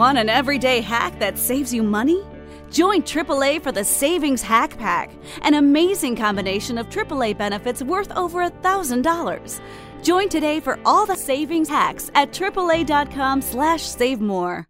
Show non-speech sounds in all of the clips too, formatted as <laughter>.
Want an everyday hack that saves you money? Join AAA for the Savings Hack Pack, an amazing combination of AAA benefits worth over $1,000. Join today for all the savings hacks at AAA.com slash save more.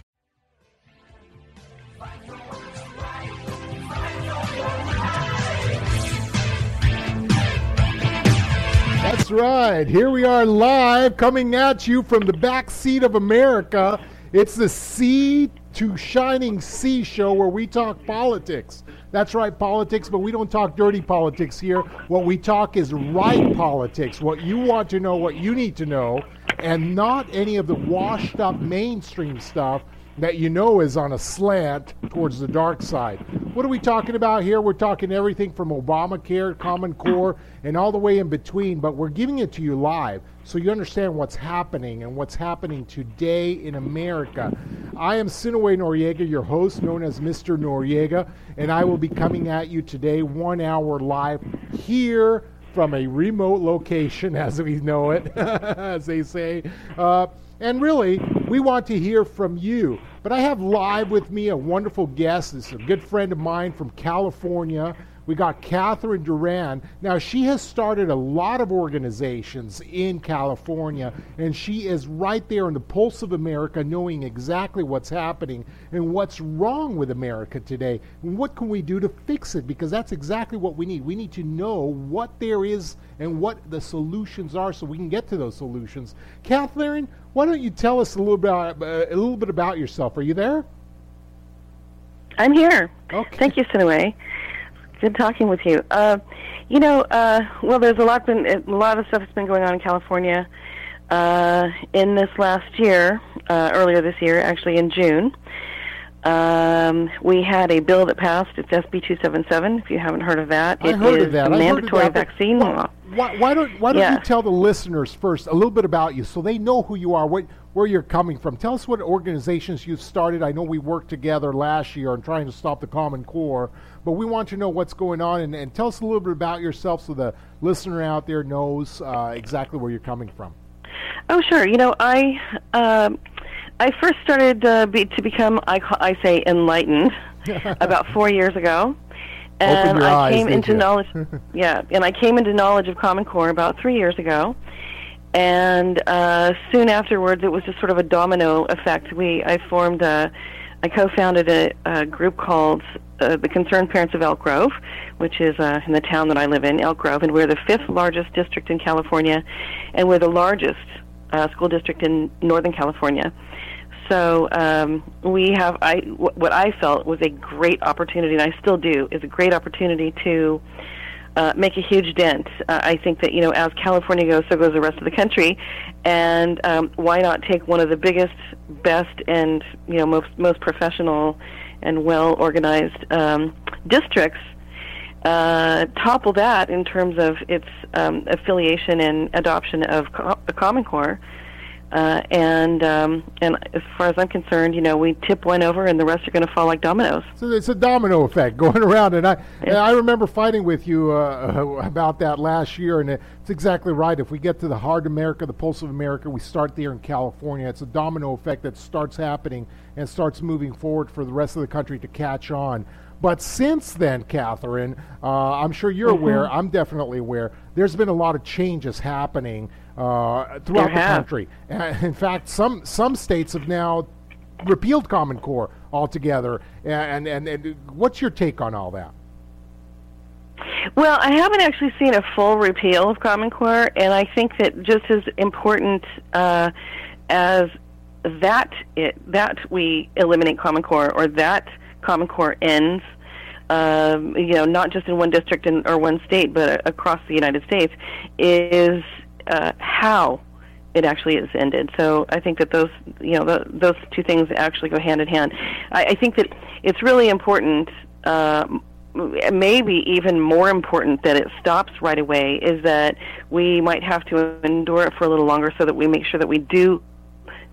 Right. Here we are live coming at you from the back seat of America. It's the Sea to Shining Sea show where we talk politics. That's right, politics, but we don't talk dirty politics here. What we talk is right politics, what you want to know, what you need to know, and not any of the washed up mainstream stuff that you know is on a slant towards the dark side. What are we talking about here? We're talking everything from Obamacare, Common Core, and all the way in between, but we're giving it to you live so you understand what's happening and what's happening today in America. I am Sinaway Noriega, your host, known as Mr. Noriega, and I will be coming at you today one hour live here from a remote location, <laughs> as we know it, <laughs> as they say. Uh, and really, we want to hear from you. But I have live with me a wonderful guest. This is a good friend of mine from California. We got Catherine Duran. Now, she has started a lot of organizations in California, and she is right there in the pulse of America, knowing exactly what's happening and what's wrong with America today. And what can we do to fix it? Because that's exactly what we need. We need to know what there is and what the solutions are so we can get to those solutions. Catherine, why don't you tell us a little, about, uh, a little bit about yourself? Are you there? I'm here. Okay. Thank you, Sinaway. Good talking with you. Uh, you know, uh, well, there's a lot been a lot of stuff that's been going on in California uh, in this last year, uh, earlier this year, actually in June. Um, we had a bill that passed. It's SB 277. If you haven't heard of that, I it heard is of that. a mandatory that, vaccine why, law. Why, why don't Why don't Yeah. you tell the listeners first a little bit about you, so they know who you are, what where you're coming from. Tell us what organizations you've started. I know we worked together last year on trying to stop the Common Core, but we want to know what's going on and, and tell us a little bit about yourself, so the listener out there knows uh, exactly where you're coming from. Oh, sure. You know, I um, I first started uh, be, to become I, ca- I say enlightened <laughs> about four years ago, and your I eyes, came into you? knowledge. <laughs> yeah, and I came into knowledge of Common Core about three years ago, and uh, soon afterwards, it was just sort of a domino effect. We I formed a. I co-founded a, a group called uh, the Concerned Parents of Elk Grove, which is uh, in the town that I live in, Elk Grove, and we're the fifth largest district in California, and we're the largest uh, school district in Northern California. So um, we have I what I felt was a great opportunity, and I still do, is a great opportunity to uh, make a huge dent. Uh, I think that you know, as California goes, so goes the rest of the country, and um, why not take one of the biggest, best, and you know, most most professional and well organized um, districts uh, topple that in terms of its um, affiliation and adoption of co- the Common Core. Uh, and um, and as far as I'm concerned, you know, we tip one over, and the rest are going to fall like dominoes. So it's a domino effect <laughs> going around, and I and I remember fighting with you uh, <laughs> about that last year, and it's exactly right. If we get to the heart of America, the pulse of America, we start there in California. It's a domino effect that starts happening and starts moving forward for the rest of the country to catch on. But since then, Catherine, uh, I'm sure you're aware. I'm definitely aware. There's been a lot of changes happening uh, throughout the country. Uh, in fact, some some states have now repealed Common Core altogether. And, and, and what's your take on all that? Well, I haven't actually seen a full repeal of Common Core, and I think that just as important uh, as that it, that we eliminate Common Core or that Common Core ends, um, you know, not just in one district in, or one state, but across the United States, is uh, how it actually is ended. So I think that those you know the, those two things actually go hand in hand. I, I think that it's really important. Uh, maybe even more important that it stops right away is that we might have to endure it for a little longer so that we make sure that we do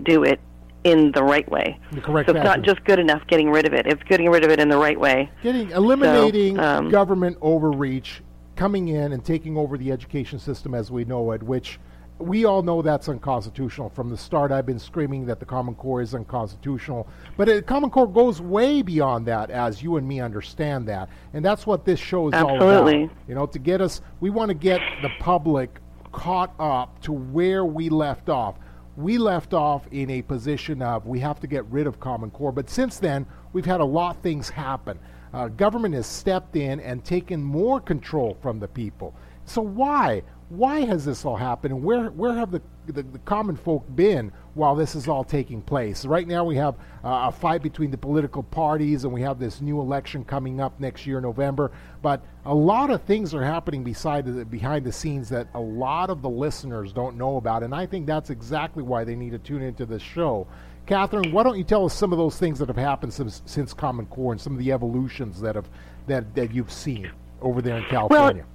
do it in the right way. The correct so it's fashion. not just good enough getting rid of it; it's getting rid of it in the right way. Getting eliminating So, um, government overreach, coming in and taking over the education system as we know it, which we all know that's unconstitutional. From the start, I've been screaming that the Common Core is unconstitutional, but the Common Core goes way beyond that, as you and me understand that, and that's what this show is all Absolutely. about. You know, to get us, we want to get the public caught up to where we left off. We left off in a position of we have to get rid of Common Core, but since then we've had a lot of things happen. Uh, government has stepped in and taken more control from the people. So why? Why has this all happened? And where where have the the, the common folk been while this is all taking place? Right now we have uh, a fight between the political parties, and we have this new election coming up next year, November. But a lot of things are happening beside the, behind the scenes that a lot of the listeners don't know about, and I think that's exactly why they need to tune into this show. Catherine, why don't you tell us some of those things that have happened since, since Common Core and some of the evolutions that have that, that you've seen over there in California?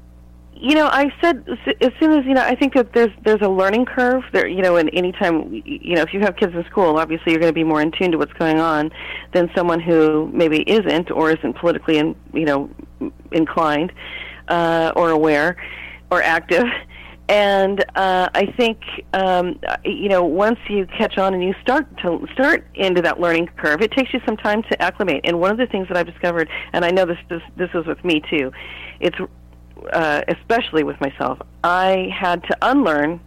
You know, I said as soon as you know, I think that there's there's a learning curve there. You know, and anytime you know, if you have kids in school, obviously you're going to be more in tune to what's going on than someone who maybe isn't or isn't politically, in, you know, inclined uh, or aware or active. And uh, I think um, you know once you catch on and you start to start into that learning curve, it takes you some time to acclimate. And one of the things that I've discovered, and I know this this, this is with me too, it's uh, especially with myself, I had to unlearn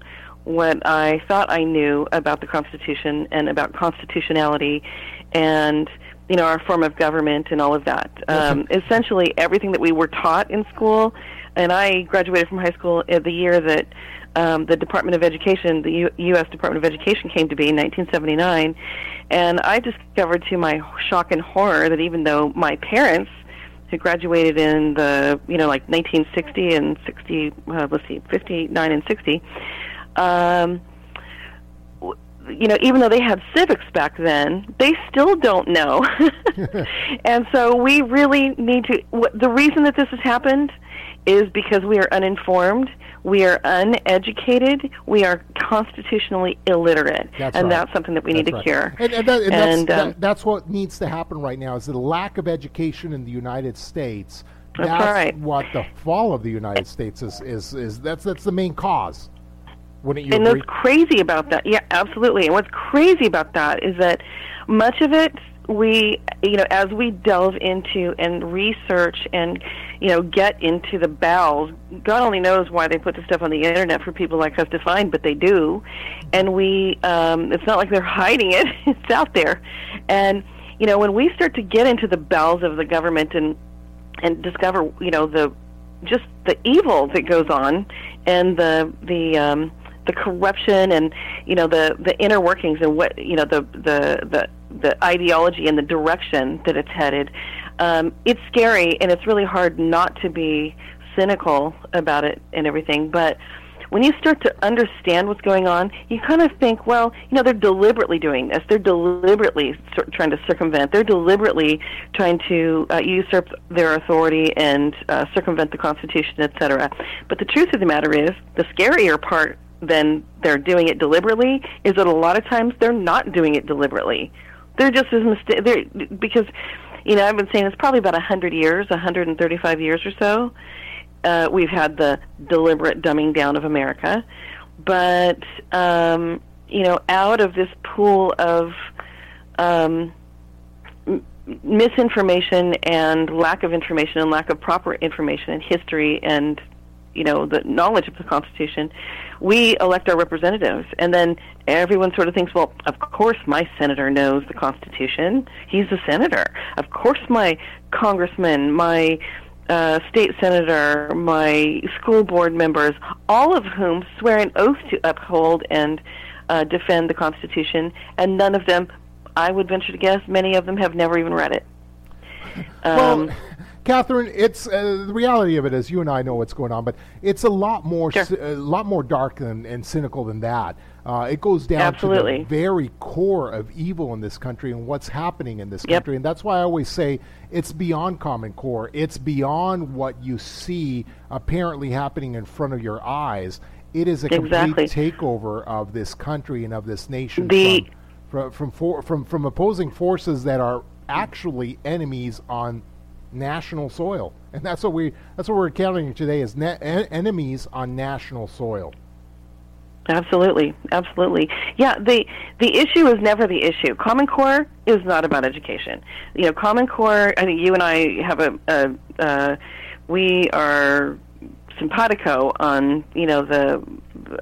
what I thought I knew about the Constitution and about constitutionality and you know our form of government and all of that. Um, essentially, everything that we were taught in school, and I graduated from high school in the year that um, the Department of Education, the U- U.S. Department of Education, came to be in 1979, and I discovered to my shock and horror that even though my parents who graduated in the you know like 1960 and 60 uh, let's see 59 and 60 um you know even though they had civics back then they still don't know. <laughs> And so we really need to the reason that this has happened is because we are uninformed we are uneducated we are constitutionally illiterate That's and right. that's something that we need to right. cure And, and, that, and, And, that's, um, that, that's what needs to happen right now is the lack of education in the United States. That's right. what the fall of the United States is, is, is that's that's the main cause. Wouldn't you and agree? what's crazy about that yeah absolutely and what's crazy about that is that much of it we you know as we delve into and research and you know get into the bowels. God only knows why they put the stuff on the internet for people like us to find but they do. And we um it's not like they're <laughs> hiding it. It's out there. And you know when we start to get into the bowels of the government and and discover you know the just the evil that goes on and the the um the corruption and you know the the inner workings and what you know the the the the ideology and the direction that it's headed um it's scary and it's really hard not to be cynical about it and everything but when you start to understand what's going on, you kind of think, well, you know, they're deliberately doing this. They're deliberately trying to circumvent. They're deliberately trying to uh, usurp their authority and uh, circumvent the Constitution, et cetera. But the truth of the matter is, the scarier part than they're doing it deliberately is that a lot of times they're not doing it deliberately. They're just as mistake. They're because, you know, I've been saying it's probably about a hundred years, a hundred and thirty-five years or so uh, we've had the deliberate dumbing down of America, but um, you know, out of this pool of um, misinformation and lack of information and lack of proper information and history and you know the knowledge of the Constitution, we elect our representatives, and then everyone sort of thinks, well, of course my senator knows the Constitution. He's a senator. Of course my congressman, my uh, state senator, my school board members, all of whom swear an oath to uphold and uh, defend the Constitution, and none of them, I would venture to guess, many of them have never even read it. Um, well, Catherine, it's uh, the reality of it is you and I know what's going on, but it's a lot more Sure. c- a lot more dark and, and cynical than that. Uh, it goes down Absolutely. to the very core of evil in this country and what's happening in this Yep. country. And that's why I always say it's beyond Common Core. It's beyond what you see apparently happening in front of your eyes. It is a Exactly. complete takeover of this country and of this nation The- from, from, from, for, from, from opposing forces that are actually enemies on national soil. And that's what we that's what we're encountering today is na- en- enemies on national soil. Absolutely, absolutely. Yeah, the the issue is never the issue. Common Core is not about education. You know, Common Core. I think you and I have a, a uh, we are simpatico on you know the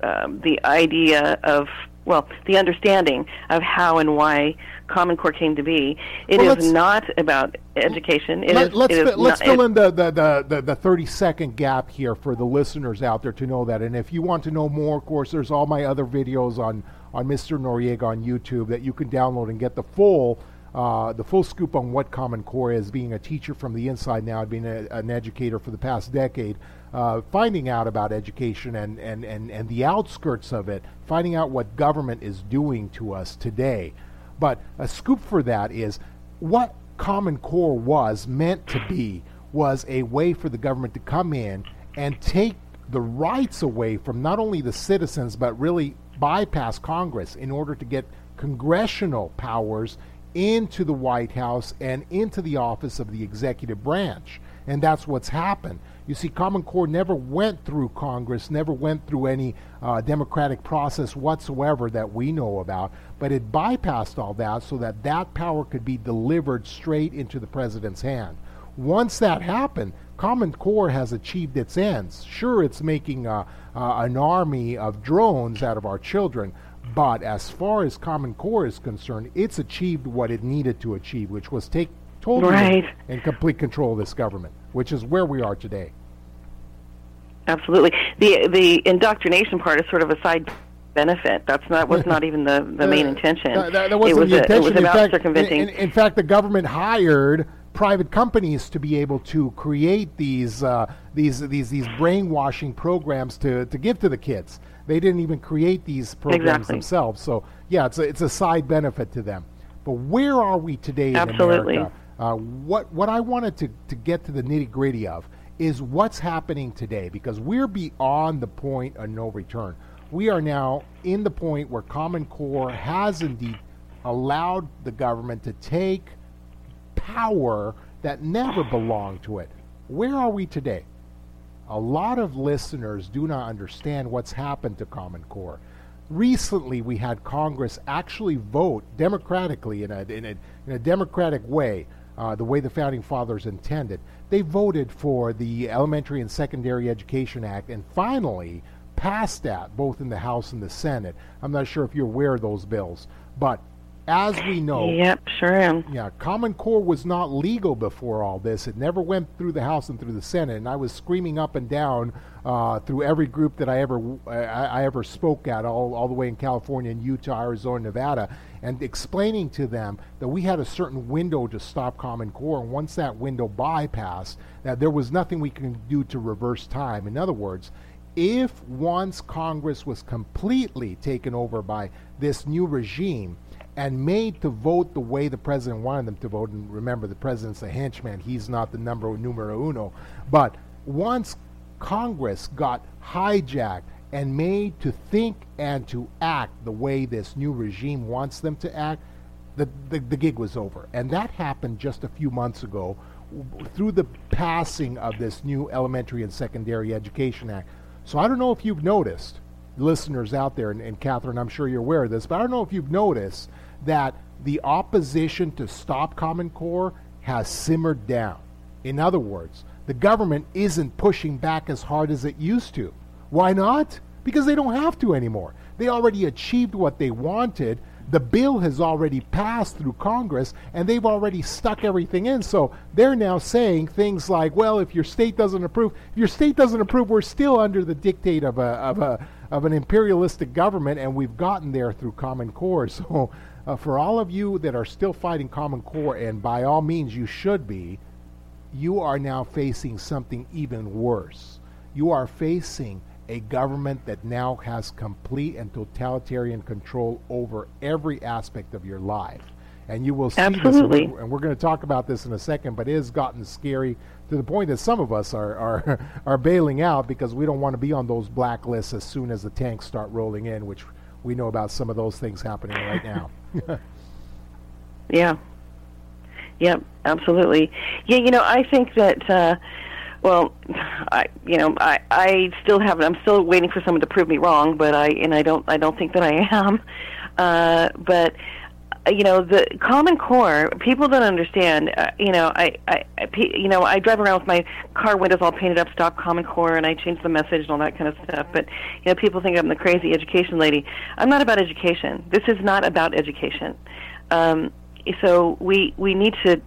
um the idea of well the understanding of how and why Common Core came to be. It Well, is not about education. It Let, is- let's it fi- let's not- fill in the, the, the, the, the 30 second gap here for the listeners out there to know that. And if you want to know more, of course, there's all my other videos on, on Mr. Noriega on YouTube that you can download and get the full uh, the full scoop on what Common Core is. Being a teacher from the inside now, being a, an educator for the past decade, uh, finding out about education and, and, and, and the outskirts of it, finding out what government is doing to us today. But a scoop for that is what Common Core was meant to be was a way for the government to come in and take the rights away from not only the citizens but really bypass Congress in order to get congressional powers into the White House and into the office of the executive branch. And that's what's happened. You see, Common Core never went through Congress, never went through any uh, democratic process whatsoever that we know about, but it bypassed all that so that that power could be delivered straight into the president's hand. Once that happened, Common Core has achieved its ends. Sure, it's making uh, uh, an army of drones out of our children, but as far as Common Core is concerned, it's achieved what it needed to achieve, which was take total Right. and complete control of this government, which is where we are today. Absolutely. The the indoctrination part is sort of a side benefit. That's not was not even the, the main Uh, intention. That, that- that wasn't was the a- intention. it was in, about fact, circumventing. in, in- in fact, the government hired private companies to be able to create these uh, these these these brainwashing programs to, to give to the kids. They didn't even create these programs Exactly. themselves. So yeah, it's a, it's a side benefit to them. But where are we today in Absolutely. America? Uh, what what I wanted to, to get to the nitty gritty of is what's happening today because we're beyond the point of no return. We are now in the point where Common Core has indeed allowed the government to take power that never belonged to it. Where are we today? A lot of listeners do not understand what's happened to Common Core. Recently, we had Congress actually vote democratically in a, in a, in a democratic way, uh, the way the founding fathers intended. They voted for the Elementary and Secondary Education Act and finally passed that both in the House and the Senate. I'm not sure if you're aware of those bills, but as we know, Yep, sure am. yeah, Common Core was not legal before all this. It never went through the House and through the Senate. And I was screaming up and down uh, through every group that I ever I, I ever spoke at, all, all the way in California and Utah, Arizona, Nevada, and explaining to them that we had a certain window to stop Common Core. And once that window bypassed, that there was nothing we can do to reverse time. In other words, if once Congress was completely taken over by this new regime and made to vote the way the president wanted them to vote, and remember, the president's a henchman, he's not the number numero uno, but once Congress got hijacked and made to think and to act the way this new regime wants them to act, the, the, the gig was over. And that happened just a few months ago through the passing of this new Elementary and Secondary Education Act. So I don't know if you've noticed, listeners out there, and, and Catherine, I'm sure you're aware of this, but I don't know if you've noticed that the opposition to stop Common Core has simmered down. In other words, the government isn't pushing back as hard as it used to. Why not? Because they don't have to anymore. They already achieved what they wanted. The bill has already passed through Congress and they've already stuck everything in. So they're now saying things like, well, if your state doesn't approve, if your state doesn't approve, we're still under the dictate of a, of a, of an imperialistic government and we've gotten there through Common Core. <laughs> So uh, for all of you that are still fighting Common Core, and by all means you should be, you are now facing something even worse. You are facing a government that now has complete and totalitarian control over every aspect of your life. And you will see Absolutely. this, and we're going to talk about this in a second, but it has gotten scary to the point that some of us are, are, <laughs> are bailing out because we don't want to be on those blacklists as soon as the tanks start rolling in, which we know about some of those things happening right now. <laughs> Yeah. Yep, absolutely. Yeah, you know, I think that uh well, I you know, I I still haven't I'm still waiting for someone to prove me wrong, but I and I don't I don't think that I am. <laughs> Uh but uh, you know the common core people don't understand uh, you know I, I I you know i drive around with my car windows all painted up stop common core and i change the message and all that kind of stuff. But you know people think i'm the crazy education lady. I'm not about education. This is not about education. Um so we we need to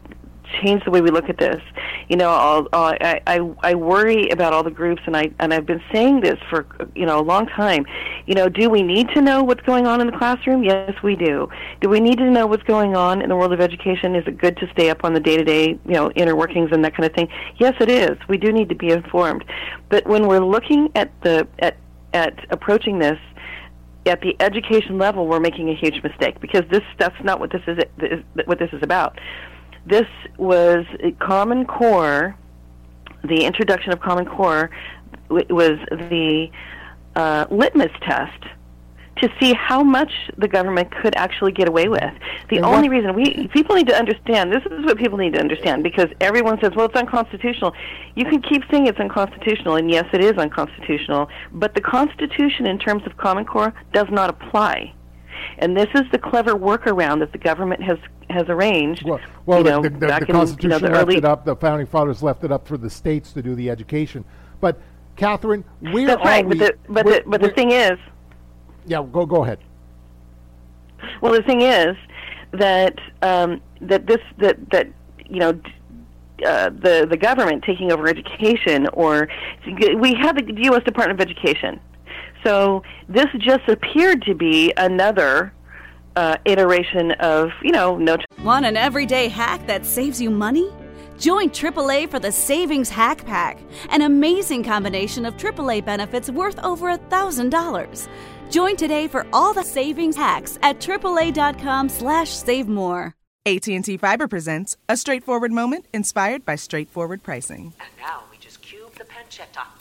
change the way we look at this. You know, I'll, I'll, I I worry about all the groups, and I and I've been saying this for you know a long time. You know, do we need to know what's going on in the classroom? Yes, we do. Do we need to know what's going on in the world of education? Is it good to stay up on the day-to-day, you know, inner workings and that kind of thing? Yes, it is. We do need to be informed. But when we're looking at the at at approaching this at the education level, we're making a huge mistake because this that's not what this is, is what this is about. This was Common Core. The introduction of Common Core w- was the uh, litmus test to see how much the government could actually get away with. The only reason we people need to understand this is what people need to understand because everyone says, "Well, it's unconstitutional." You can keep saying it's unconstitutional, and yes, it is unconstitutional. But the Constitution, in terms of Common Core, does not apply. And this is the clever workaround that the government has has arranged. Well, well you know, the, the, the, the in, you know, Constitution left early, it up. The founding fathers left it up for the states to do the education. But Catherine, where That's right. we? But the but where- the but the thing is, yeah, go go ahead. Well, the thing is that um, that this that that you know. Uh, the the government taking over education, or we have the U.S. Department of Education. So this just appeared to be another uh, iteration of you know no Want an everyday hack that saves you money? Join AAA for the Savings Hack Pack, an amazing combination of AAA benefits worth over $1,000. Join today for all the savings hacks at AAA.com slash save more. AT&T Fiber presents a straightforward moment inspired by straightforward pricing. And now we just cube the pancetta as such.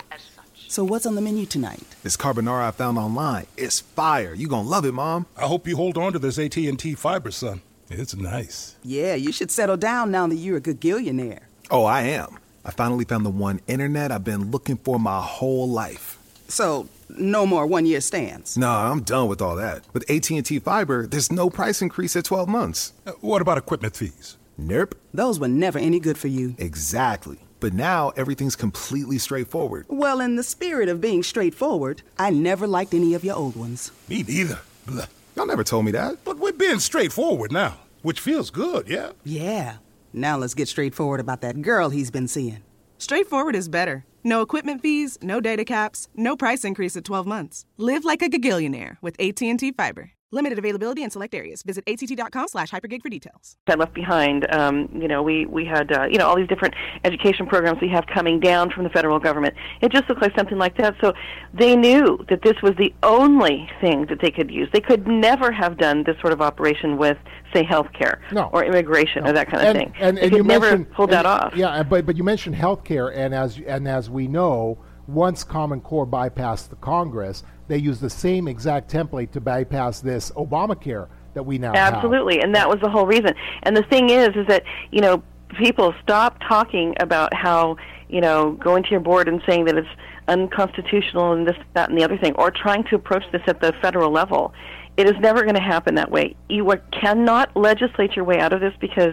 So what's on the menu tonight? This carbonara I found online. It's fire. You gonna love it, Mom. I hope you hold on to this AT&T fiber, son. It's nice. Yeah, you should settle down now that you're a gagillionaire. Oh, I am. I finally found the one internet I've been looking for my whole life. So, no more one-year stands. Nah, I'm done with all that. With AT&T Fiber, there's no price increase at 12 months. Uh, What about equipment fees? Nope. Those were never any good for you. Exactly. But now everything's completely straightforward. Well, in the spirit of being straightforward, I never liked any of your old ones. Me neither. Blah. Y'all never told me that. But we're being straightforward now, which feels good, yeah? Yeah. Now let's get straightforward about that girl he's been seeing. Straightforward is better. No equipment fees, no data caps, no price increase at 12 months. Live like a gagillionaire with AT&T Fiber. Limited availability in select areas. Visit att.com slash hypergig for details. I left behind. Um, you know, we we had uh, you know all these different education programs we have coming down from the federal government. It just looked like something like that. So they knew that this was the only thing that they could use. They could never have done this sort of operation with, say, healthcare No. or immigration or that kind of and, thing. And, they and you never mentioned pull that off. Yeah, but but you mentioned healthcare, and as and as we know, once Common Core bypassed the Congress, they use the same exact template to bypass this Obamacare that we now have. Absolutely, and that was the whole reason. And the thing is, is that you know people stop talking about how you know going to your board and saying that it's unconstitutional and this, that, and the other thing, or trying to approach this at the federal level. It is never going to happen that way. You cannot legislate your way out of this because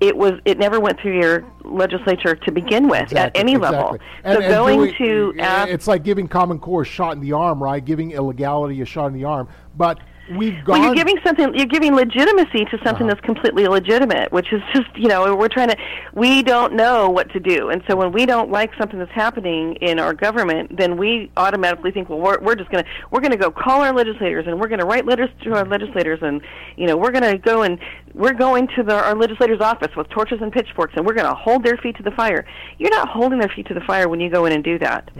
it was it never went through your legislature to begin with at Exactly, any level. exactly. So And- and going to ask it's like giving Common Core a shot in the arm, right? Giving illegality a shot in the arm, but we've gone. Well, you're giving something. You're giving legitimacy to something uh-huh. that's completely illegitimate, which is just you know we're trying to. We don't know what to do, and so when we don't like something that's happening in our government, then we automatically think, well, we're we're just gonna we're gonna go call our legislators, and we're gonna write letters to our legislators, and you know we're gonna go and we're going to the, our legislators' office with torches and pitchforks, and we're gonna hold their feet to the fire. You're not holding their feet to the fire when you go in and do that.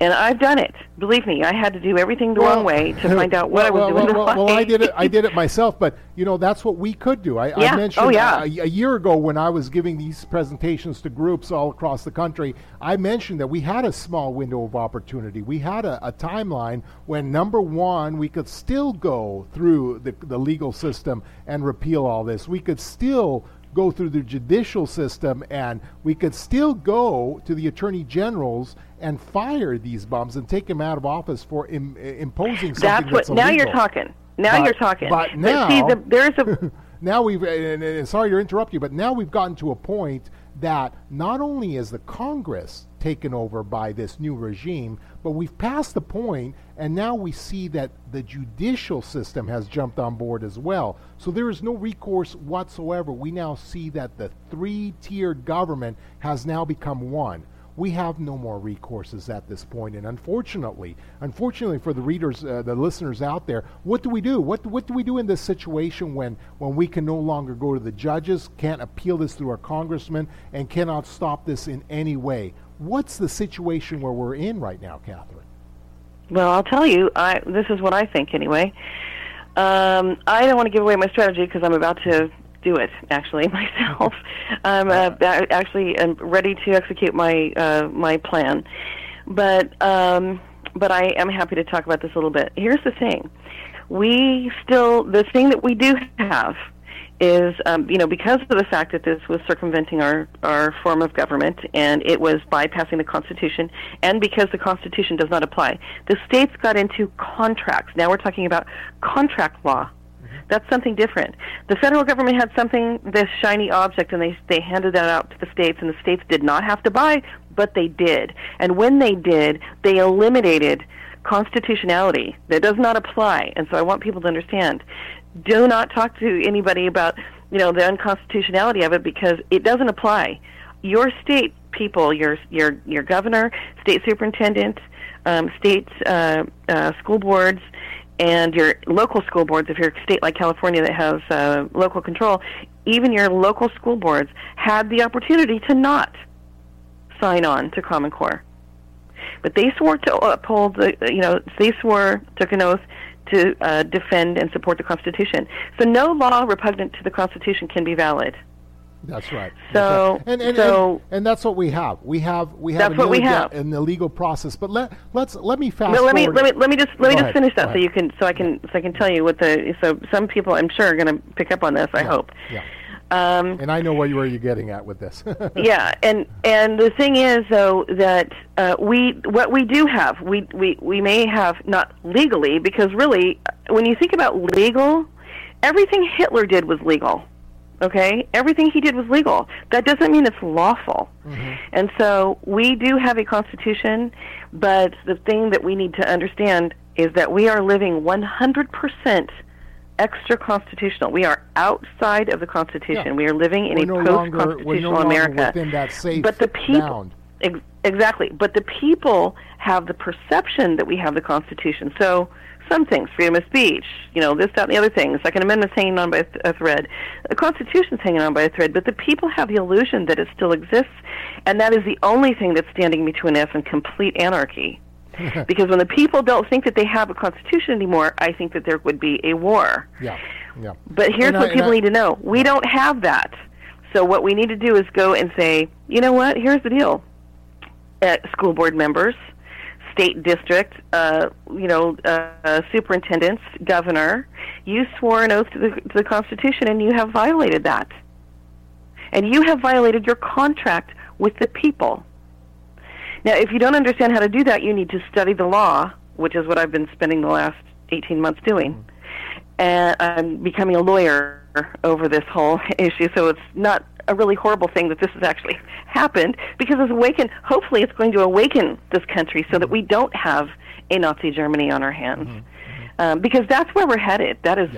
And I've done it. Believe me, I had to do everything the wrong way to find out what well, I was well, doing well, well. I did it. I did it <laughs> myself, but you know that's what we could do. I, Yeah. I mentioned Oh, yeah. a, a year ago when I was giving these presentations to groups all across the country. I mentioned that we had a small window of opportunity. We had a, a timeline when number one, we could still go through the, the legal system and repeal all this. We could still go through the judicial system and we could still go to the attorney generals and fire these bums and take them out of office for Im- imposing something That's what. Now you're talking. Now But- you're talking. But now, see, the, there's a <laughs> now we've, and, and sorry to interrupt you, but now we've gotten to a point that not only is the Congress taken over by this new regime, but we've passed the point, and now we see that the judicial system has jumped on board as well. So there is no recourse whatsoever. We now see that the three tiered government has now become one we have no more recourses at this point. point and unfortunately unfortunately for the readers uh, the listeners out there what do we do what, what do we do in this situation when when we can no longer go to the judges can't appeal this through our congressman and cannot stop this in any way what's the situation where we're in right now catherine Well, I'll tell you. I this is what I think anyway. Um, I don't want to give away my strategy because I'm about to do it actually <laughs> myself. <laughs> I'm uh, actually am ready to execute my uh, my plan, but um, but I am happy to talk about this a little bit. Here's the thing: we still the thing that we do have is um, you know because of the fact that this was circumventing our our form of government and it was bypassing the Constitution, and because the Constitution does not apply, the states got into contracts. Now we're talking about contract law. That's something different. The federal government had something, this shiny object, and they they handed that out to the states, and the states did not have to buy, but they did. And when they did, they eliminated constitutionality that does not apply. And so I want people to understand: do not talk to anybody about you know the unconstitutionality of it because it doesn't apply. Your state people, your your your governor, state superintendent, um, state uh, uh, school boards, and your local school boards, if you're a state like California that has uh, local control, even your local school boards had the opportunity to not sign on to Common Core. But they swore to uphold the, you know, they swore, took an oath to uh, defend and support the Constitution. So no law repugnant to the Constitution can be valid. That's right. So- That's right. and and, so- and and that's what we have. We have we have That's what we have. an illegal process. But let let's let me fast No, let me let me let me just let me just ahead, finish go that so ahead. you can so I can so I can tell you what the so some people I'm sure are going to pick up on this. I hope. Yeah. Um, and I know where you where you're getting at with this. <laughs> yeah, and and the thing is though that uh, we what we do have we we we may have not legally because really when you think about legal, everything Hitler did was legal. Okay, everything he did was legal. That doesn't mean it's lawful. And so we do have a constitution, but the thing that we need to understand is that we are living 100% extra constitutional. We are outside of the Constitution. Yeah. We are living in We're a no longer- post-constitutional longer America. within that safe but the people, ex- exactly. But the people have the perception that we have the Constitution. So some things, freedom of speech, you know, this, that, and the other thing. The Second Amendment's hanging on by a, th- a thread. The Constitution's hanging on by a thread. But the people have the illusion that it still exists, and that is the only thing that's standing between us and complete anarchy. <laughs> because when the people don't think that they have a constitution anymore, I think that there would be a war. yeah, yeah. But here's And what and people I- need to know: we don't have that. So what we need to do is go and say, you know what? Here's the deal: uh, school board members, state district, uh, you know, uh, uh, superintendents, governor, you swore an oath to the, to the Constitution, and you have violated that. And you have violated your contract with the people. Now, if you don't understand how to do that, you need to study the law, which is what I've been spending the last 18 months doing. Mm-hmm. And I'm becoming a lawyer over this whole <laughs> issue, so it's not a really horrible thing that this has actually happened because it's awakened. Hopefully, it's going to awaken this country so that we mm-hmm. don't have a Nazi Germany on our hands, mm-hmm. um, because that's where we're headed. That is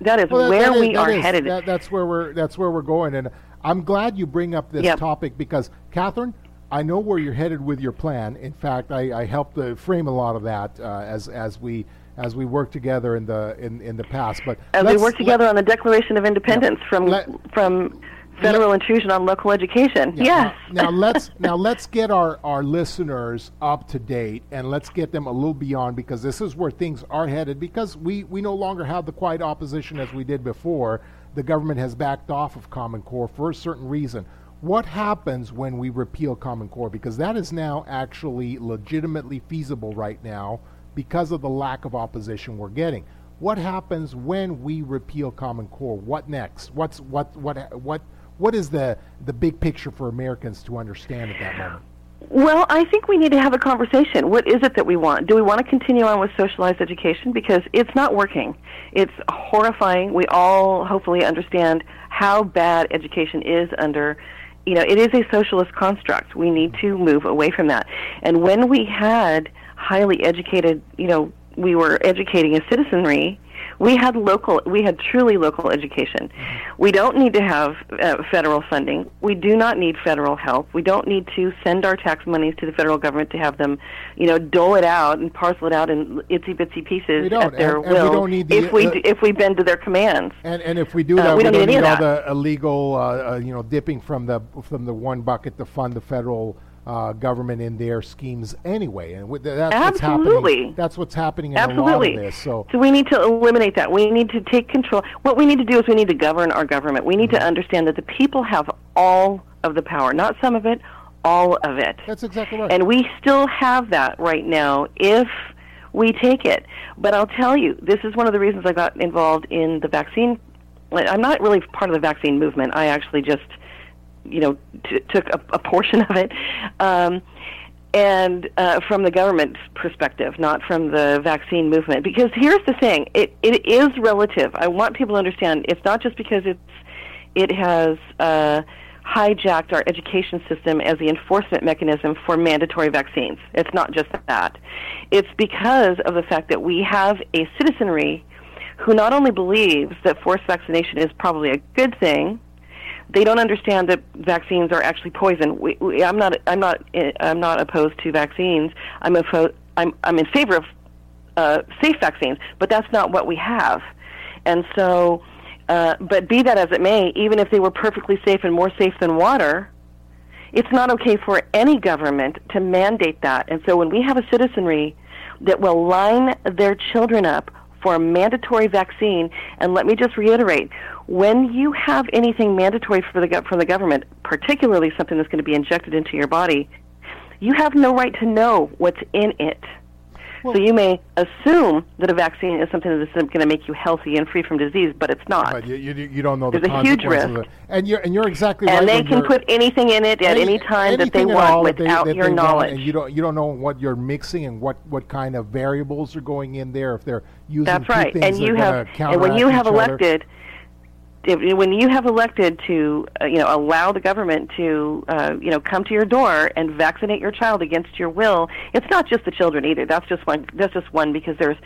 that is Well, that- where that is- we that are is- headed. that- that's where we're that's where we're going, and I'm glad you bring up this Yep. topic because Catherine, I know where you're headed with your plan. In fact, I, I helped uh, frame a lot of that uh, as as we as we work together in the in, in the past. But As we let's- work together on the Declaration of Independence from Let- from federal intrusion on local education. yes. Now, now let's <laughs> now let's get our our listeners up to date and let's get them a little beyond because this is where things are headed because we we no longer have the quiet opposition as we did before. The government has backed off of Common Core for a certain reason. What happens when we repeal Common Core? Because that is now actually legitimately feasible right now because of the lack of opposition we're getting. What happens when we repeal Common Core? What next? What's what what what what is the the big picture for Americans to understand at that moment? Well, I think we need to have a conversation. What is it that we want? Do we want to continue on with socialized education? Because it's not working. It's horrifying. We all hopefully understand how bad education is under, you know, it is a socialist construct. We need to move away from that. And when we had highly educated, you know, we were educating a citizenry we had local, we had truly local education. We don't need to have uh, federal funding. We do not need federal help. We don't need to send our tax monies to the federal government to have them, you know, dole it out and parcel it out in itsy bitsy pieces at their and, will. And we the, if we uh, do, if we bend to their commands. And and if we do that, uh, we, don't, don't need, need all that. the illegal, uh, uh, you know, dipping from the from the one bucket to fund the federal uh, government in their schemes anyway, and that's Absolutely. what's happening. That's what's happening in Absolutely. a lot of this. So, so we need to eliminate that. We need to take control. What we need to do is we need to govern our government. We need Mm-hmm. to understand that the people have all of the power, not some of it, all of it. That's exactly right. And we still have that right now if we take it. But I'll tell you, this is one of the reasons I got involved in the vaccine. I'm not really part of the vaccine movement. I actually just you know, t- took a, a, portion of it, um, and uh, from the government's perspective, not from the vaccine movement. Because here's the thing: it it is relative. I want people to understand it's not just because it's it has. Uh, hijacked our education system as the enforcement mechanism for mandatory vaccines. It's not just that. It's because of the fact that we have a citizenry who not only believes that forced vaccination is probably a good thing, they don't understand that vaccines are actually poison. We, we, I'm not. I'm not. I'm not opposed to vaccines. I'm opposed. I'm. I'm in favor of uh, safe vaccines, but that's not what we have. And so, uh, but be that as it may, even if they were perfectly safe and more safe than water, it's not okay for any government to mandate that. And so, when we have a citizenry that will line their children up for a mandatory vaccine, and let me just reiterate, when you have anything mandatory for the from the government, particularly something that's going to be injected into your body, you have no right to know what's in it. Well, so you may assume that a vaccine is something that's going to make you healthy and free from disease, but it's not. But you, you, you don't know There's the a huge risk. of it. And you're and you're exactly and right. And they can put anything in it at any, time that they want that they- without that your they knowledge. and you don't you don't know what you're mixing and what, what kind of variables are going in there. If they're using That's two right. things And that you are have, and when you have elected, if, when you have elected to, uh, you know, allow the government to, uh, you know, come to your door and vaccinate your child against your will, it's not just the children either. That's just one. That's just one because there's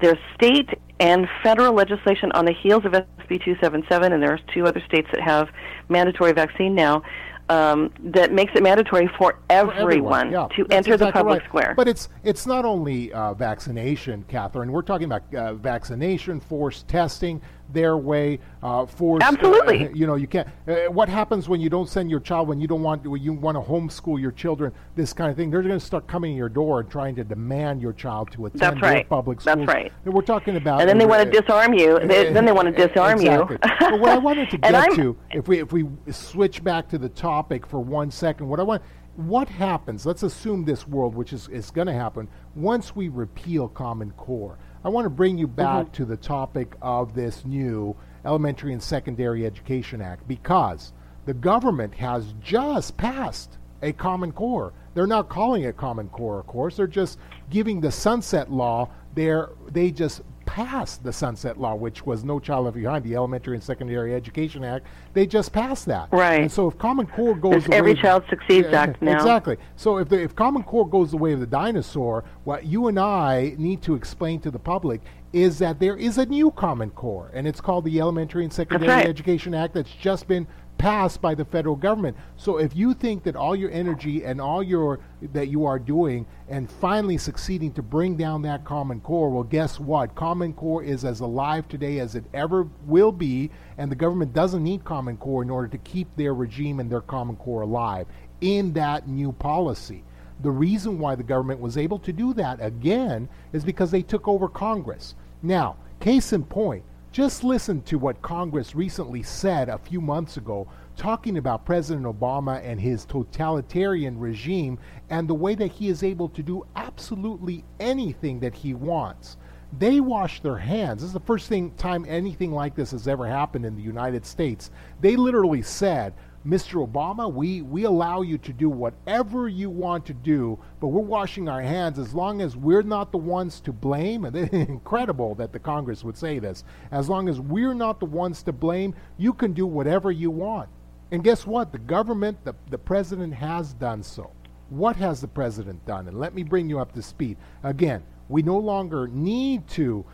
there's state and federal legislation on the heels of SB 277, and there's two other states that have mandatory vaccine now. Um, that makes it mandatory for everyone, For everyone, yeah. to That's enter the public right. square. But it's it's not only uh, vaccination, Catherine. We're talking about uh, vaccination, forced testing, their way, uh, forced. Absolutely. uh, you know, you can't. Uh, what happens when you don't send your child when you don't want when you want to homeschool your children? This kind of thing. They're going to start coming to your door and trying to demand your child to attend public school. That's right. public That's right. And we're talking about. and then they uh, want to disarm you. They, then they want to disarm exactly. you. but what I wanted to <laughs> get to, if we if we switch back to the topic for one second, what I want, what happens? Let's assume this world, which is is going to happen once we repeal Common Core. I want to bring you back Mm-hmm. to the topic of this new Elementary and Secondary Education Act because the government has just passed a Common Core. They're not calling it Common Core, of course. They're just giving the Sunset Law. They're, they just passed the Sunset Law, which was No Child Left Behind, the Elementary and Secondary Education Act. They just passed that. Right. And so if Common Core goes There's Every way Child Succeeds Yeah, Act now. Exactly. So if the, if Common Core goes the way of the dinosaur, what you and I need to explain to the public is that there is a new Common Core, and it's called the Elementary and Secondary right. Education Act that's just been passed by the federal government. So if you think that all your energy and all your that you are doing and finally succeeding to bring down that common core, well guess what? Common core is as alive today as it ever will be and the government doesn't need common core in order to keep their regime and their common core alive in that new policy. The reason why the government was able to do that again is because they took over Congress. Now, case in point, just listen to what Congress recently said a few months ago, talking about President Obama and his totalitarian regime and the way that he is able to do absolutely anything that he wants. They wash their hands. This is the first thing time anything like this has ever happened in the United States. They literally said, Mr. Obama, we, we allow you to do whatever you want to do, but we're washing our hands as long as we're not the ones to blame. And it's <laughs> incredible that the Congress would say this. As long as we're not the ones to blame, you can do whatever you want. And guess what? The government, the, the president has done so. What has the president done? And let me bring you up to speed. Again, we no longer need to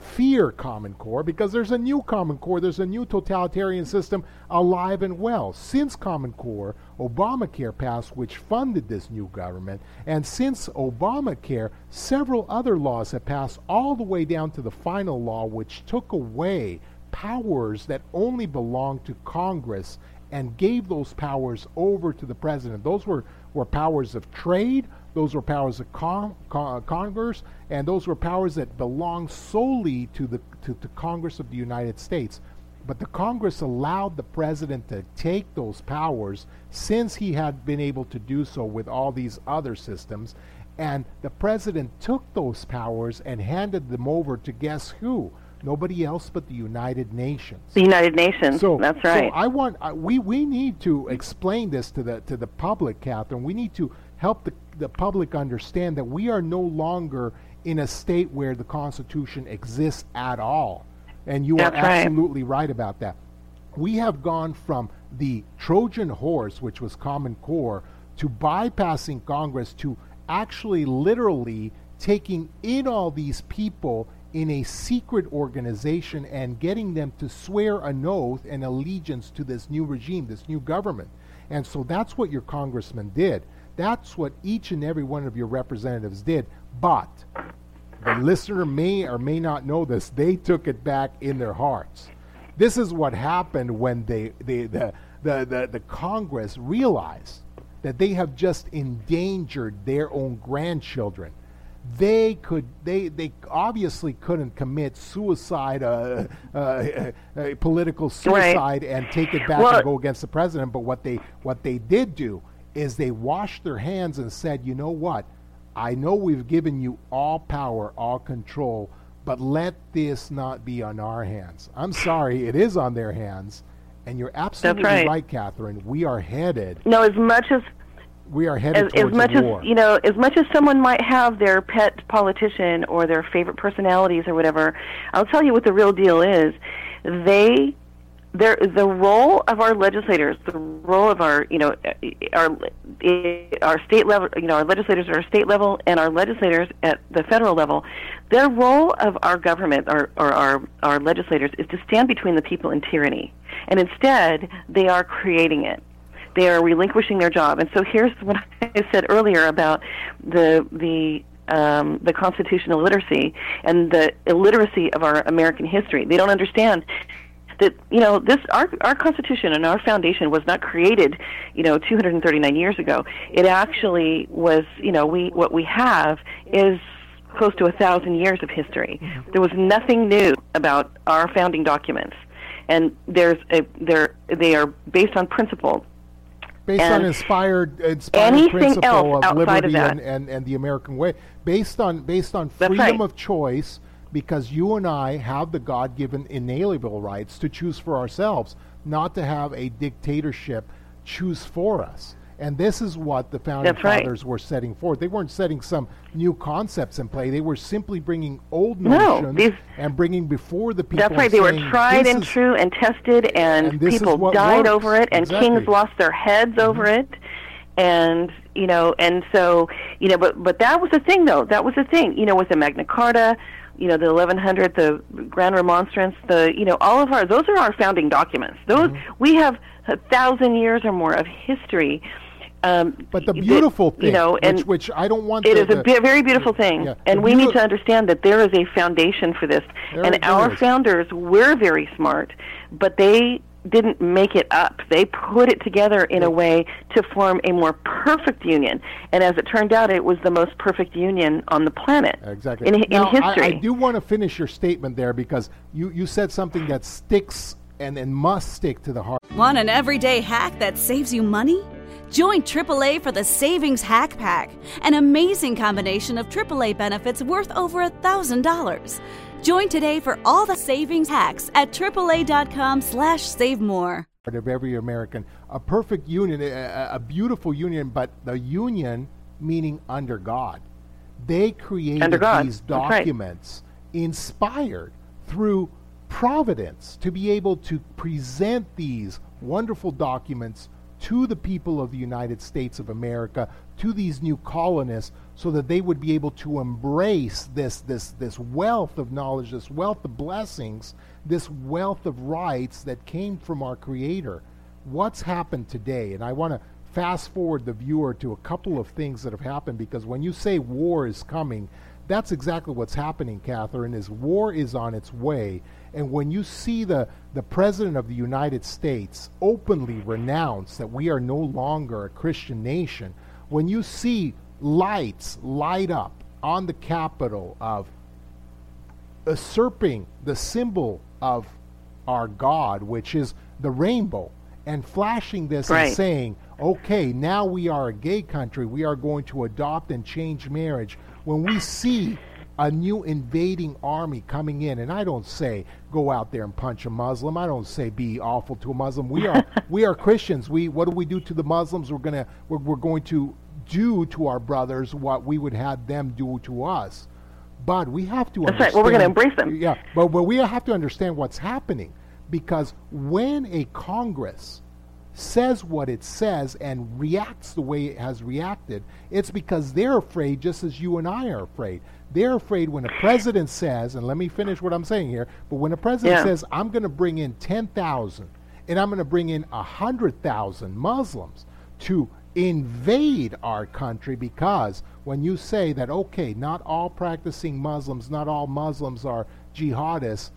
fear Common Core because there's a new Common Core, there's a new totalitarian system alive and well. Since Common Core, Obamacare passed, which funded this new government, and since Obamacare, several other laws have passed all the way down to the final law, which took away powers that only belonged to Congress and gave those powers over to the president. Those were, were powers of trade, those were powers of con- con- Congress, and those were powers that belonged solely to the to, to Congress of the United States. But the Congress allowed the president to take those powers since he had been able to do so with all these other systems. And the president took those powers and handed them over to guess who? Nobody else but the United Nations. The United Nations. So that's right. So I want uh, we we need to explain this to the to the public, Catherine. We need to help the the public understand that we are no longer in a state where the Constitution exists at all. And you That's are absolutely right. right about that. We have gone from the Trojan horse, which was Common Core, to bypassing Congress to actually literally taking in all these people in a secret organization and getting them to swear an oath and allegiance to this new regime, this new government. And so that's what your congressman did. That's what each and every one of your representatives did. But the listener may or may not know this, they took it back in their hearts. This is what happened when they, they, the, the, the, the Congress realized that they have just endangered their own grandchildren they could they they obviously couldn't commit suicide uh, <laughs> uh, uh, political suicide right. and take it back well, and go against the president but what they what they did do is they washed their hands and said, you know what? I know we've given you all power, all control, but let this not be on our hands. I'm sorry, it is on their hands. And you're absolutely right. right. Catherine. We are headed. No, as much as we are headed as, as much war. as you know, as much as someone might have their pet politician or their favorite personalities or whatever, I'll tell you what the real deal is. They there the role of our legislators, the role of our you know our our state level you know our legislators at our state level and our legislators at the federal level, their role of our government or, our our legislators is to stand between the people and tyranny, and instead they are creating it. They are relinquishing their job, and so here's what I said earlier about the the um, the constitutional literacy and the illiteracy of our American history. They don't understand that you know this our our constitution and our foundation was not created you know 239 years ago. It actually was you know we what we have is close to a thousand years of history. Mm-hmm. There was nothing new about our founding documents. And there's a there they are based on principle. Based and on inspired inspired principle of liberty of and, and, and the American way. Based on based on freedom right. of choice because you and I have the God given inalienable rights to choose for ourselves, not to have a dictatorship choose for us. And this is what the founding That's fathers right. were setting forth. They weren't setting some new concepts in play. They were simply bringing old no, notions these, and bringing before the people. That's right. They were tried and is, true and tested, and, and people died works. over it, and exactly. kings lost their heads mm-hmm. over it. And you know, and so you know, but but that was the thing, though. That was the thing. You know, with the Magna Carta, you know, the 1100, the Grand Remonstrance, the, you know, all of our, those are our founding documents. Those, Mm-hmm. we have a thousand years or more of history. Um, But the that, beautiful thing, you know, and which, which I don't want it the, is a be- very beautiful thing, yeah, and we need to understand that there is a foundation for this. There- and our is. founders were very smart, but they didn't make it up. They put it together in a way to form a more perfect union. And as it turned out, it was the most perfect union on the planet. Exactly. In, in Now, I- history. I, do want to finish your statement there because you, you said something that sticks and, and must stick to the heart. Want an everyday hack that saves you money? Join AAA for the Savings Hack Pack, an amazing combination of AAA benefits worth over a $1,000. Join today for all the savings hacks at AAA.com slash save more. of every American. A perfect union, a, a beautiful union, but the union meaning under God. They created God, these that's right. documents inspired through providence to be able to present these wonderful documents to the people of the United States of America, to these new colonists, so that they would be able to embrace this, this, this wealth of knowledge, this wealth of blessings, this wealth of rights that came from our Creator. What's happened today? And I want to fast forward the viewer to a couple of things that have happened because when you say war is coming, that's exactly what's happening, Catherine, is war is on its way. And when you see the, the President of the United States openly renounce that we are no longer a Christian nation, when you see lights light up on the Capitol of usurping the symbol of our God, which is the rainbow, and flashing this Right. and saying, okay, now we are a gay country, we are going to adopt and change marriage. When we see a new invading army coming in, and I don't say go out there and punch a Muslim. I don't say be awful to a Muslim. We are <laughs> we are Christians. We what do we do to the Muslims? We're gonna we're, we're going to do to our brothers what we would have them do to us. But we have to That's right. Well, we're gonna embrace them. Yeah, but, but we have to understand what's happening because when a Congress says what it says and reacts the way it has reacted, it's because they're afraid, just as you and I are afraid. They're afraid when a president says, and let me finish what I'm saying here, but when a president Yeah. says, I'm going to bring in 10,000 and I'm going to bring in 100,000 Muslims to invade our country because when you say that, okay, not all practicing Muslims, not all Muslims are jihadists,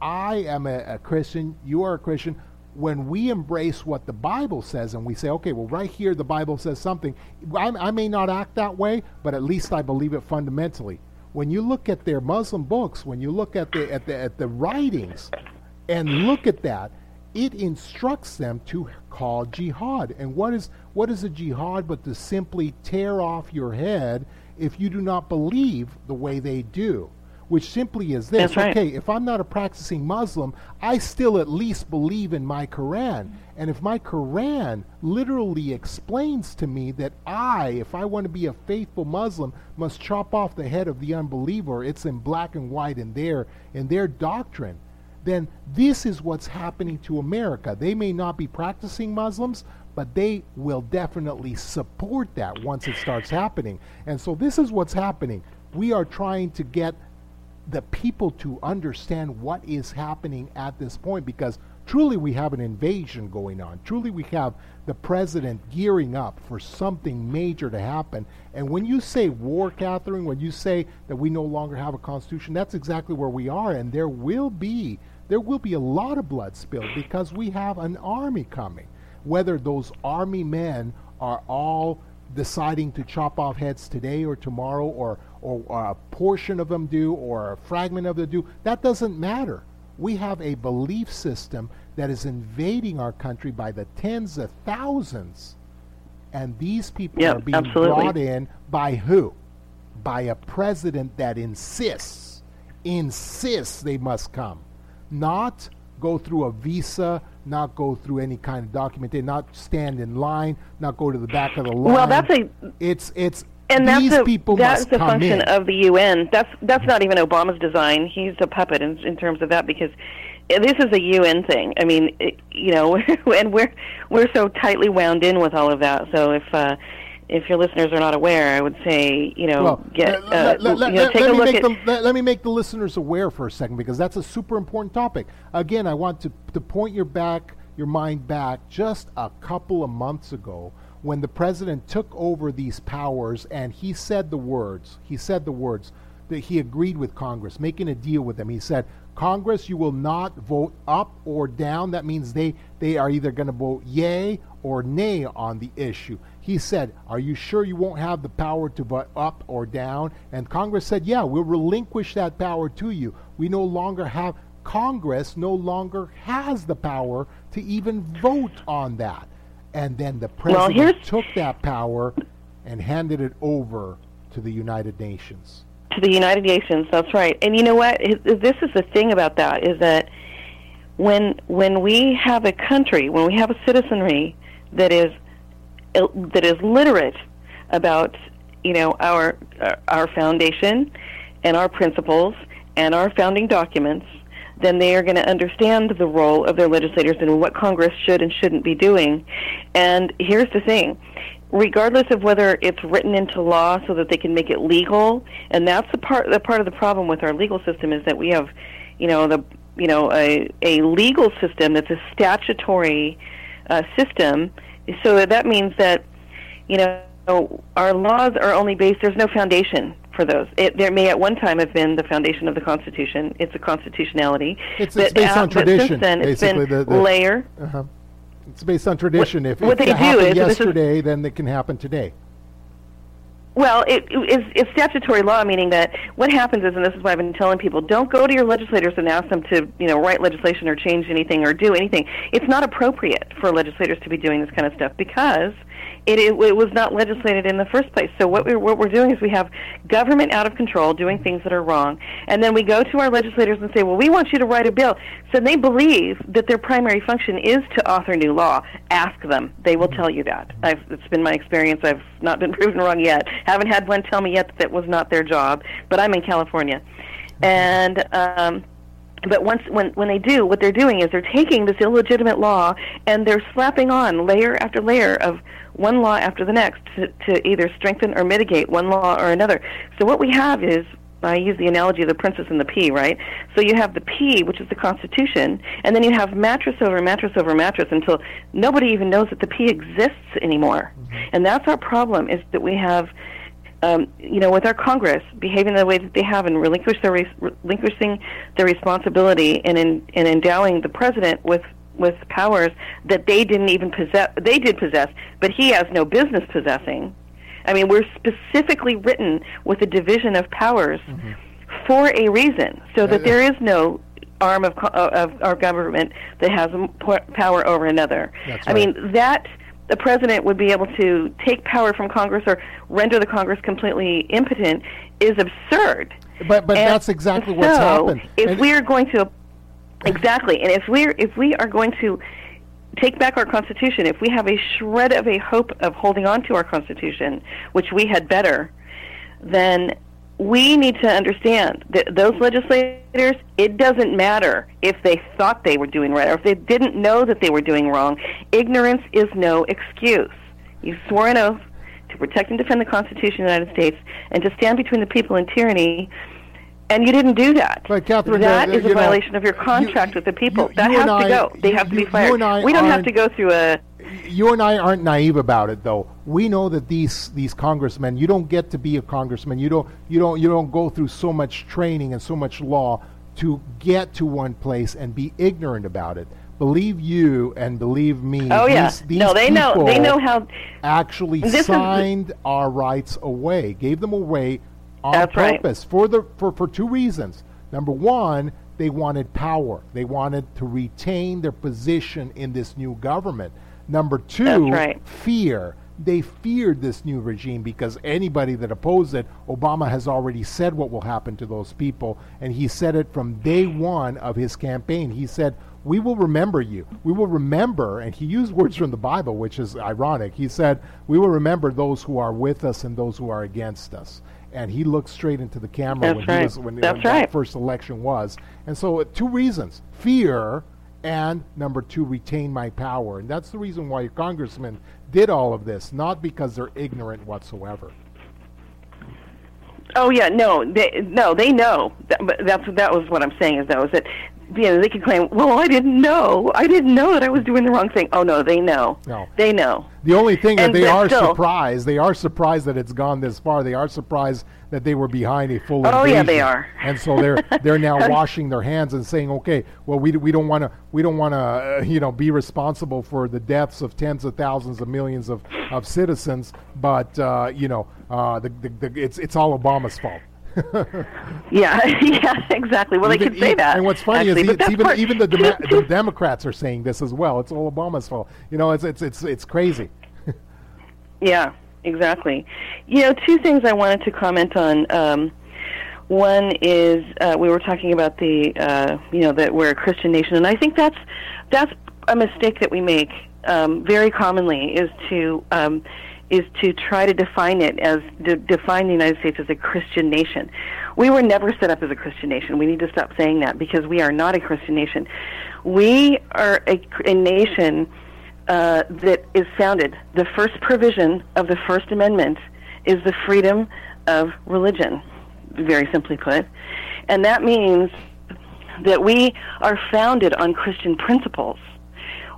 I am a, a Christian, you are a Christian. When we embrace what the Bible says and we say, okay, well, right here the Bible says something, I, I may not act that way, but at least I believe it fundamentally. When you look at their Muslim books, when you look at the, at the, at the writings and look at that, it instructs them to call jihad. And what is, what is a jihad but to simply tear off your head if you do not believe the way they do? which simply is this right. okay, if I'm not a practicing Muslim, I still at least believe in my Quran. And if my Quran literally explains to me that I, if I want to be a faithful Muslim, must chop off the head of the unbeliever, it's in black and white in their in their doctrine, then this is what's happening to America. They may not be practicing Muslims, but they will definitely support that once it starts happening. And so this is what's happening. We are trying to get the people to understand what is happening at this point because truly we have an invasion going on. Truly we have the president gearing up for something major to happen. And when you say war, Catherine, when you say that we no longer have a constitution, that's exactly where we are. And there will be there will be a lot of blood spilled because we have an army coming. Whether those army men are all deciding to chop off heads today or tomorrow or, or, or a portion of them do or a fragment of them do, that doesn't matter. We have a belief system that is invading our country by the tens of thousands. And these people Yep, are being absolutely. brought in by who? By a president that insists, insists they must come. Not go through a visa, not go through any kind of document, they not stand in line, not go to the back of the line. Well, that's a it's it's and these that's a people that's come function in. of the UN. That's that's not even Obama's design. He's a puppet in, in terms of that because this is a UN thing. I mean, it, you know, <laughs> and we're we're so tightly wound in with all of that. So if uh, if your listeners are not aware, I would say, you know, Well, get uh, let- let- you know, take a me look make at. the, let me make the listeners aware for a second because that's a super important topic. Again, I want to, to point your back, your mind back just a couple of months ago when the president took over these powers and he said the words. He said the words that he agreed with Congress, making a deal with them. He said, Congress, you will not vote up or down. That means they, they are either going to vote yay or nay on the issue. He said, Are you sure you won't have the power to vote up or down? And Congress said, Yeah, we'll relinquish that power to you. We no longer have, Congress no longer has the power to even vote on that. And then the president here's- took that power and handed it over to the United Nations. to the United Nations. That's right. And you know what? This is the thing about that is that when when we have a country, when we have a citizenry that is that is literate about you know our our- foundation and our principles and our founding documents, then they are going to understand the role of their legislators and what Congress should and shouldn't be doing. And here's the thing regardless of whether it's written into law so that they can make it legal and that's the part the part of the problem with our legal system is that we have you know the you know a a legal system that's a statutory uh, system so that, means that you know our laws are only based there's no foundation for those it, there may at one time have been the foundation of the constitution it's a constitutionality It's, it's based uh, on tradition. since then it's been the, the layer Uh-huh. It's based on tradition. if what if they it do happened is- this is- yesterday, then it can happen today. Well, it, it's, it's statutory law, meaning that what happens is, and this is why I've been telling people, don't go to your legislators and ask them to, you know, write legislation or change anything or do anything. It's not appropriate for legislators to be doing this kind of stuff because it, it, it was not legislated in the first place. So what we're what we're doing is we have government out of control doing things that are wrong, and then we go to our legislators and say, well, we want you to write a bill. So they believe that their primary function is to author new law. Ask them; they will tell you that. I've, it's been my experience. I've not been <laughs> proven wrong yet. Haven't had one tell me yet that that was not their job. But I'm in California, and. Um, but once when when they do, what they're doing is they're taking this illegitimate law and they're slapping on layer after layer of one law after the next to, to either strengthen or mitigate one law or another. So what we have is I use the analogy of the princess and the pea, right? So you have the pea, which is the Constitution, and then you have mattress over mattress over mattress until nobody even knows that the pea exists anymore. Mm-hmm. And that's our problem: is that we have um, you know, with our Congress behaving the way that they have and relinquish their res- relinquishing their responsibility and in, and endowing the president with with powers that they didn't even possess. They did possess, but he has no business possessing. I mean, we're specifically written with a division of powers for a reason, so that there is no arm of co- of our government that has power over another. That's I right. mean, that the president would be able to take power from Congress or render the Congress completely impotent is absurd. But but And that's exactly what's so, happened. If And- we are going to exactly, and if we're if we are going to take back our constitution, if we have a shred of a hope of holding on to our constitution, which we had better, then we need to understand that those legislators, it doesn't matter if they thought they were doing right or if they didn't know that they were doing wrong. Ignorance is no excuse. You swore an oath to protect and defend the Constitution of the United States and to stand between the people and tyranny, and you didn't do that. But Catherine, that uh, is you a know, violation of your contract with the people. you- that you has to I- go. They you- have to be you- you fired. we don't have to go through a you and I aren't naive about it, though. We know that these these congressmen, you don't get to be a congressman. You don't you don't you don't go through so much training and so much law to get to one place and be ignorant about it. Believe you and believe me. Oh, yeah. these, these No, they know- they know how- Actually, is signed our rights away, gave them away on That's right. purpose for the for for two reasons. Number one, they wanted power. They wanted to retain their position in this new government. Number two, right. fear. They feared this new regime because anybody that opposed it, Obama has already said what will happen to those people, and he said it from day one of his campaign. He said, "We will remember you. We will remember," and he used words from the Bible, which is ironic. He said, "We will remember those who are with us and those who are against us." And he looked straight into the camera That's when right. he was when, That's when that first election was. And so, uh, two reasons: fear and number two, retain my power. And that's the reason why your congressmen did all of this, not because they're ignorant whatsoever. Oh yeah, no, they no, they know. That, but that's that was what I'm saying is though that you know they can claim, well, I didn't know, I didn't know that I was doing the wrong thing. Oh no, they know. No, they know. The only thing And that they are still- surprised, they are surprised that it's gone this far. They are surprised that they were behind a full Oh, yeah, they are. And so they're they're now <laughs> washing their hands and saying, okay, well, we, we don't want to we don't want to uh, you know be responsible for the deaths of tens of thousands of millions of, of citizens, but uh, you know uh, the, the, the, it's it's all Obama's fault. Yeah, <laughs> yeah, exactly. Well, Even- they could say even- that. And what's funny actually, is even part- even the, <laughs> Demo- the <laughs> Democrats are saying this as well. It's all Obama's fault. You know, it's it's it's it's crazy. Yeah, exactly. You know, two things I wanted to comment on. Um, one is uh, we were talking about the uh, you know that we're a Christian nation, and I think that's that's a mistake that we make um, very commonly is to um, is to try to define it as de- define the United States as a Christian nation. We were never set up as a Christian nation. We need to stop saying that because we are not a Christian nation. We are a, a nation uh, that is founded. The first provision of the First Amendment is the freedom of religion, very simply put. And that means that we are founded on Christian principles.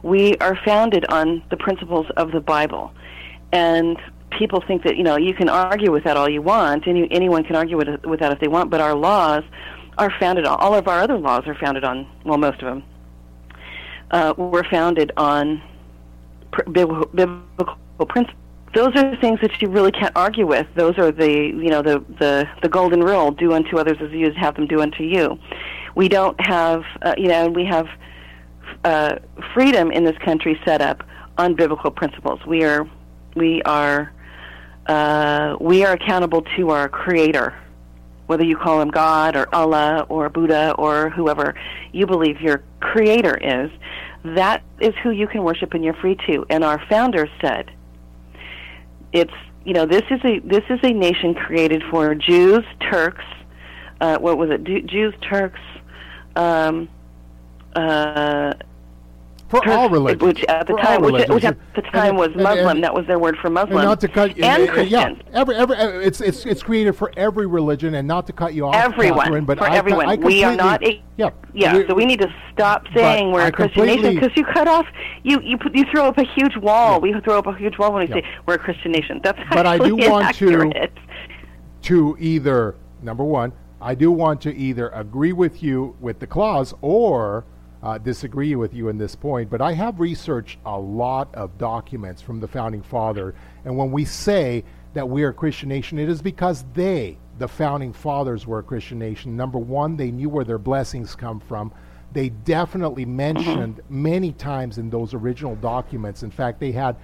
We are founded on the principles of the Bible. And people think that, you know, you can argue with that all you want. Any, anyone can argue with, with that if they want, but our laws are founded on, all of our other laws are founded on, well, most of them, uh, were founded on pr- biblical, principles. Those are things that you really can't argue with. Those are the you know the the the golden rule: do unto others as you have them do unto you. We don't have uh, you know we have uh, freedom in this country set up on biblical principles. We are we are uh, we are accountable to our Creator, whether you call him God or Allah or Buddha or whoever you believe your Creator is. That is who you can worship and you're free to. And our founder said, it's you know this is a this is a nation created for Jews, Turks, uh, what was it? Jews, Turks, um, uh, For all religions. which at the For time, which, which at the And- time was Muslim. and- that was their word for Muslim. And not to cut and Christians. Yeah, every every uh, it's it's it's created for every religion, and not to cut you off, Everyone, Catherine, but for I, everyone. I we are not a yeah yeah. we- so we need to stop saying we're I a Christian nation because you cut off you you put, you throw up a huge wall. We throw up a huge wall when we Yeah. say we're a Christian nation. That's But I do actually want to inaccurate. to either number one, I do want to either agree with you with the clause or uh, disagree with you in this point. But I have researched a lot of documents from the founding father, and when we say that we are a Christian nation, it is because they, the founding fathers, were a Christian nation. Number one, they knew where their blessings come from. They definitely <clears throat> mentioned many times in those original documents. In fact, they had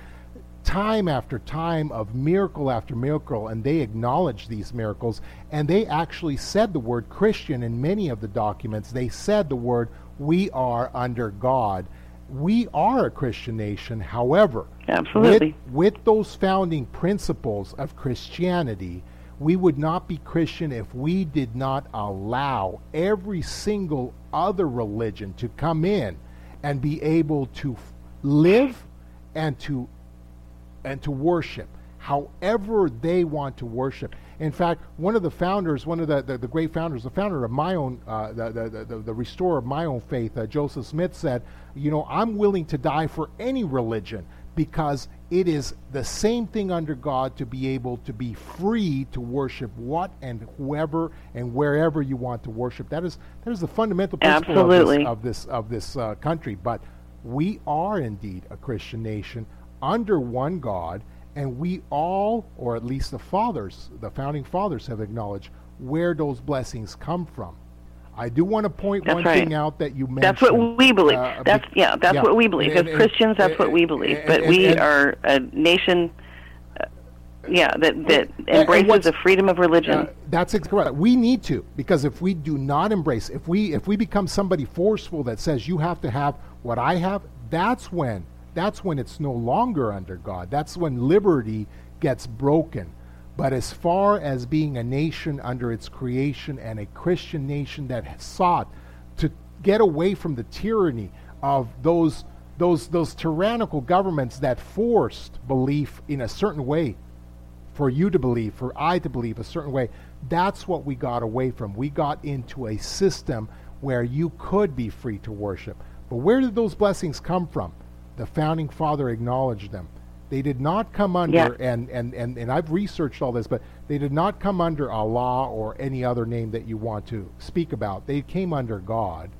time after time of miracle after miracle, and they acknowledged these miracles. And they actually said the word Christian in many of the documents. They said the word, we are under God. We are a Christian nation. However, Absolutely. with, with those founding principles of Christianity, we would not be Christian if we did not allow every single other religion to come in and be able to f- live and to and to worship however they want to worship. In fact, one of the founders, one of the, the, the great founders, the founder of my own, uh, the, the, the, the, restorer of my own faith, uh, Joseph Smith said, you know, I'm willing to die for any religion because it is the same thing under God to be able to be free to worship what and whoever and wherever you want to worship. That is that is the fundamental principle Absolutely. of this of this, of this uh, country. But we are indeed a Christian nation under one God, and we all, or at least the fathers, the founding fathers, have acknowledged where those blessings come from. I do want to point That's one right. thing out that you mentioned. That's what we believe. uh, that's yeah. That's yeah. what we believe. As and- Christians, that's what we believe. and- But and- we and- are a nation. Uh, yeah, that that and embraces the freedom of religion. Uh, that's correct. We need to because if we do not embrace, if we if we become somebody forceful that says you have to have what I have, that's when that's when it's no longer under God. That's when liberty gets broken. But as far as being a nation under its creation and a Christian nation that has sought to get away from the tyranny of those those those tyrannical governments that forced belief in a certain way for you to believe, for I to believe a certain way. That's what we got away from. We got into a system where you could be free to worship. But where did those blessings come from? The founding father acknowledged them. They did not come under, Yeah. and, and, and, and I've researched all this, but they did not come under Allah or any other name that you want to speak about. They came under God.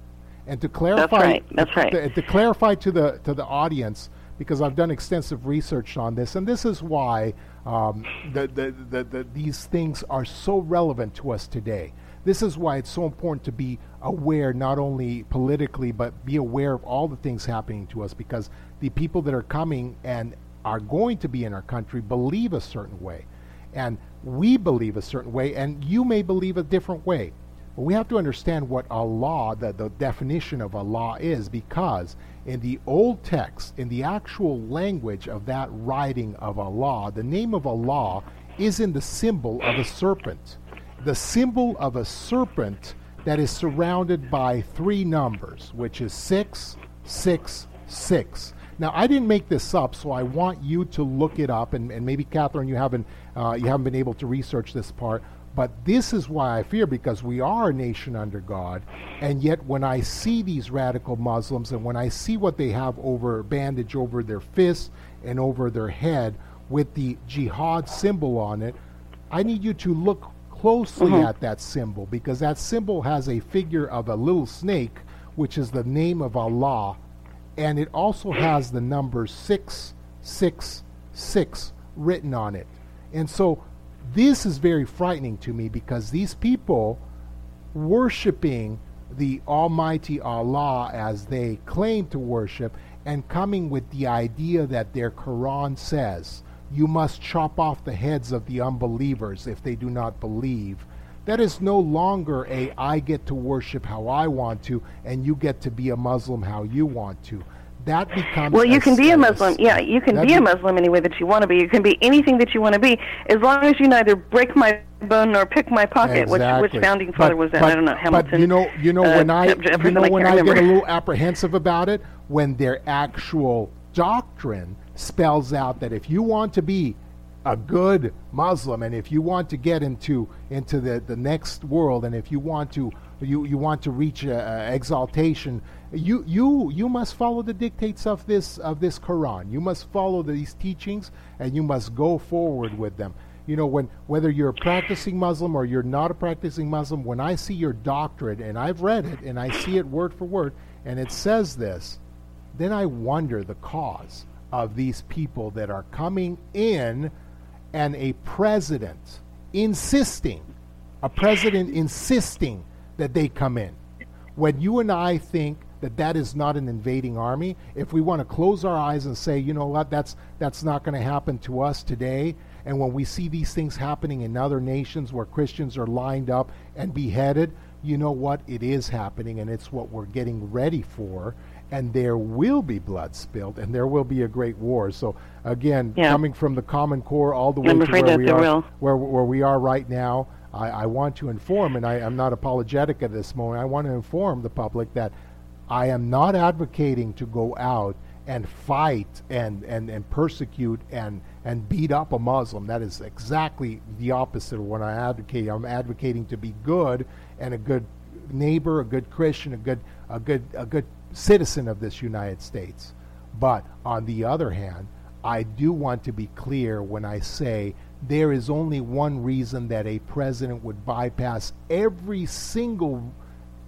And to clarify, that's right, that's right. To, to clarify to the to the audience, because I've done extensive research on this, and this is why um, the, the, the, the, these things are so relevant to us today. This is why it's so important to be aware, not only politically, but be aware of all the things happening to us, because the people that are coming and are going to be in our country believe a certain way, and we believe a certain way, and you may believe a different way. But we have to understand what Allah, the, the definition of Allah is, because in the old text, in the actual language of that writing of Allah, the name of Allah is in the symbol of a serpent. The symbol of a serpent that is surrounded by three numbers, which is six, six, six. Now, I didn't make this up, so I want you to look it up, and, and maybe Catherine, you haven't uh, you haven't been able to research this part. But this is why I fear because we are a nation under God, and yet when I see these radical Muslims and when I see what they have over bandage over their fists and over their head with the jihad symbol on it, I need you to look closely Mhm. at that symbol because that symbol has a figure of a little snake, which is the name of Allah, and it also has the number 666 written on it. And so this is very frightening to me because these people worshiping the Almighty Allah as they claim to worship and coming with the idea that their Quran says you must chop off the heads of the unbelievers if they do not believe. That is no longer a I get to worship how I want to and you get to be a Muslim how you want to. That becomes Well, you can be a Muslim. Yeah, you can that be a Muslim any way that you want to be. You can be anything that you want to be, as long as you neither break my bone nor pick my pocket. Which which Exactly. founding father But- was that? but- I don't know. Hamilton. But you know, you know uh, when I, you know I when I get a little apprehensive about it, when their actual doctrine spells out that if you want to be a good Muslim and if you want to get into into the, the next world and if you want to you, you want to reach uh, uh, exaltation you you you must follow the dictates of this of this Quran. You must follow these teachings and you must go forward with them. You know when whether you're a practicing Muslim or you're not a practicing Muslim when I see your doctrine and I've read it and I see it word for word and it says this then I wonder the cause of these people that are coming in and a president insisting, a president insisting that they come in. When you and I think that that is not an invading army, if we want to close our eyes and say, you know what, that's that's not going to happen to us today, and when we see these things happening in other nations where Christians are lined up and beheaded, you know what, it is happening, and it's what we're getting ready for and there will be blood spilled, and there will be a great war. So again, Yeah. coming from the Common Core all the way I'm to where we are, where where we are right now, I, I want to inform, and I, I'm not apologetic at this moment. I want to inform the public that I am not advocating to go out and fight and, and, and persecute and, and beat up a Muslim. That is exactly the opposite of what I advocate. I'm advocating to be good and a good neighbor, a good Christian, a good a good a good citizen of this United States. But on the other hand, I do want to be clear when I say there is only one reason that a president would bypass every single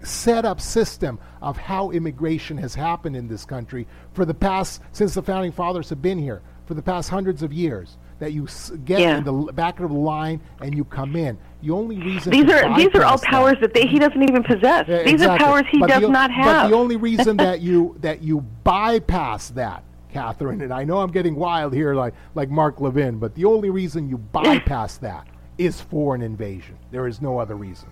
set up system of how immigration has happened in this country for the past since the founding fathers have been here for the past hundreds of years that you get Yeah. in the back of the line and you come in the only reason These are these are all bypass that- powers that they, he doesn't even possess. yeah, these exactly. are powers he But does the not But the only reason <laughs> that you that you bypass that, Catherine, and I know I'm getting wild here, like like Mark Levin, but the only reason you bypass that is for an invasion. There is no other reason.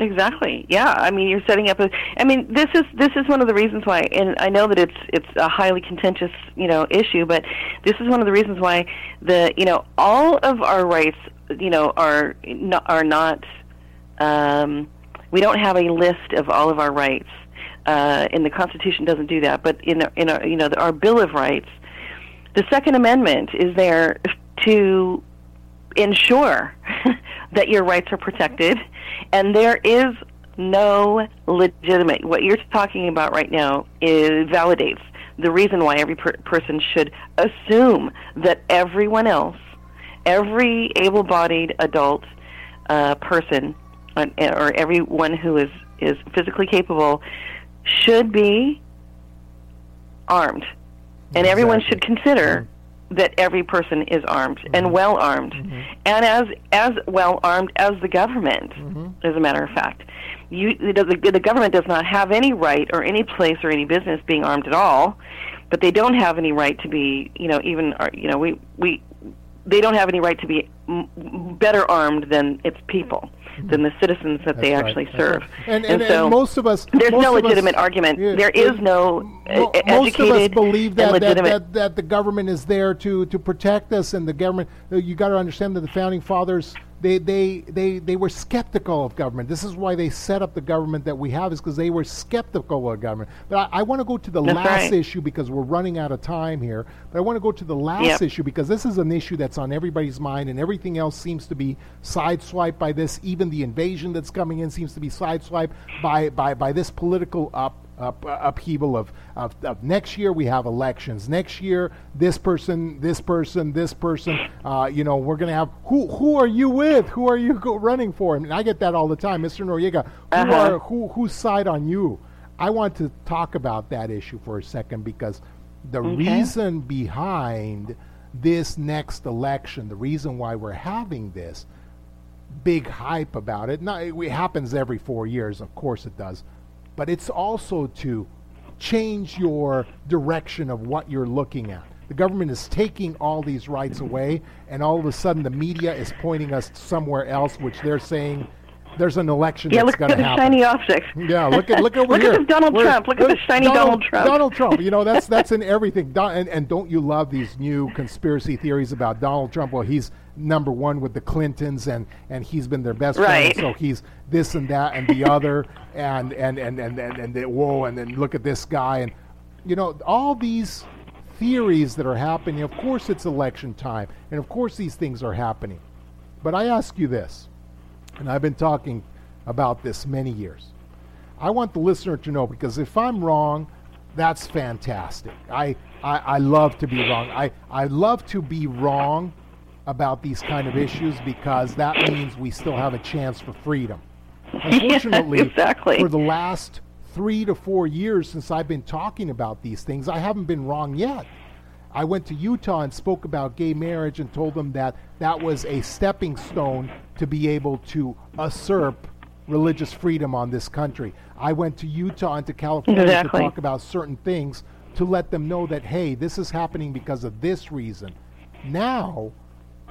Exactly. Yeah. I mean, you're setting up a. I mean, this is this is one of the reasons why, and I know that it's it's a highly contentious you know issue, but this is one of the reasons why the you know all of our rights you know are are not. Um, we don't have a list of all of our rights. uh, and the Constitution doesn't do that. But in our, in our, you know our Bill of Rights, the Second Amendment is there to ensure <laughs> that your rights are protected, and there is no legitimate. What you're talking about right now is validates the reason why every per- person should assume that everyone else, every able-bodied adult uh, person, uh, or everyone who is is physically capable, should be armed, and exactly. everyone should consider that every person is armed mm-hmm. and well armed, mm-hmm. and as as well armed as the government. Mm-hmm. As a matter of fact, you the, the government does not have any right or any place or any business being armed at all, but they don't have any right to be you know even uh, you know we we they don't have any right to be m- better armed than its people than the citizens that That's they right. actually serve. Right. And, and, and, so and most of us, there's no legitimate us, argument. Yeah, there is no mo- most of us believe that, that, that, that the government is there to to protect us, and the government. You got to understand that the founding fathers they, they, they, they were skeptical of government. This is why they set up the government that we have, is because they were skeptical of government. But I, I want to go to the that's last right. issue because we're running out of time here. But I want to go to the last yep. issue because this is an issue that's on everybody's mind, and everything else seems to be sideswiped by this. Even the invasion that's coming in seems to be sideswiped by, by, by this political up up, upheaval of, of, of, next year we have elections. Next year, this person, this person, this person. Uh, you know, we're going to have who who are you with? Who are you go running for? And I get that all the time, Mr. Noriega. Who uh-huh. are who whose side on you? I want to talk about that issue for a second because the okay. reason behind this next election, the reason why we're having this big hype about it, not, it happens every four years, of course it does but it's also to change your direction of what you're looking at. The government is taking all these rights away, and all of a sudden the media is pointing us somewhere else, which they're saying there's an election yeah, that's going to happen. Yeah, look at the shiny object. yeah, look at look <laughs> over look here. Look at Donald We're, Trump. Look, look at the shiny Donald, Donald, Trump. Donald Trump. You know that's that's in <laughs> everything. Don, and, and don't you love these new conspiracy theories about Donald Trump? Well, he's number one with the Clintons, and and he's been their best right. friend. So he's this and that and the other, and and and and and, and, and whoa, and then look at this guy, and you know all these theories that are happening. Of course, it's election time, and of course these things are happening. But I ask you this, and I've been talking about this many years. I want the listener to know because if I'm wrong, that's fantastic. I, I, I love to be wrong. I, I love to be wrong about these kind of issues because that means we still have a chance for freedom. <laughs> Unfortunately, yeah, exactly. for the last three to four years since I've been talking about these things, I haven't been wrong yet. I went to Utah and spoke about gay marriage and told them that that was a stepping stone to be able to usurp religious freedom on this country. I went to Utah and to California exactly. to talk about certain things to let them know that, hey, this is happening because of this reason. Now,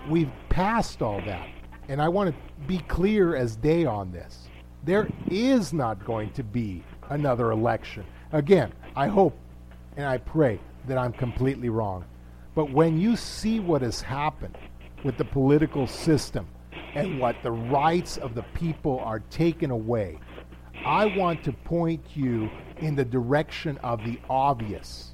we've passed all that. And I want to be clear as day on this. There is not going to be another election. Again, I hope and I pray that I'm completely wrong. But when you see what has happened with the political system, and what the rights of the people are taken away. I want to point you in the direction of the obvious.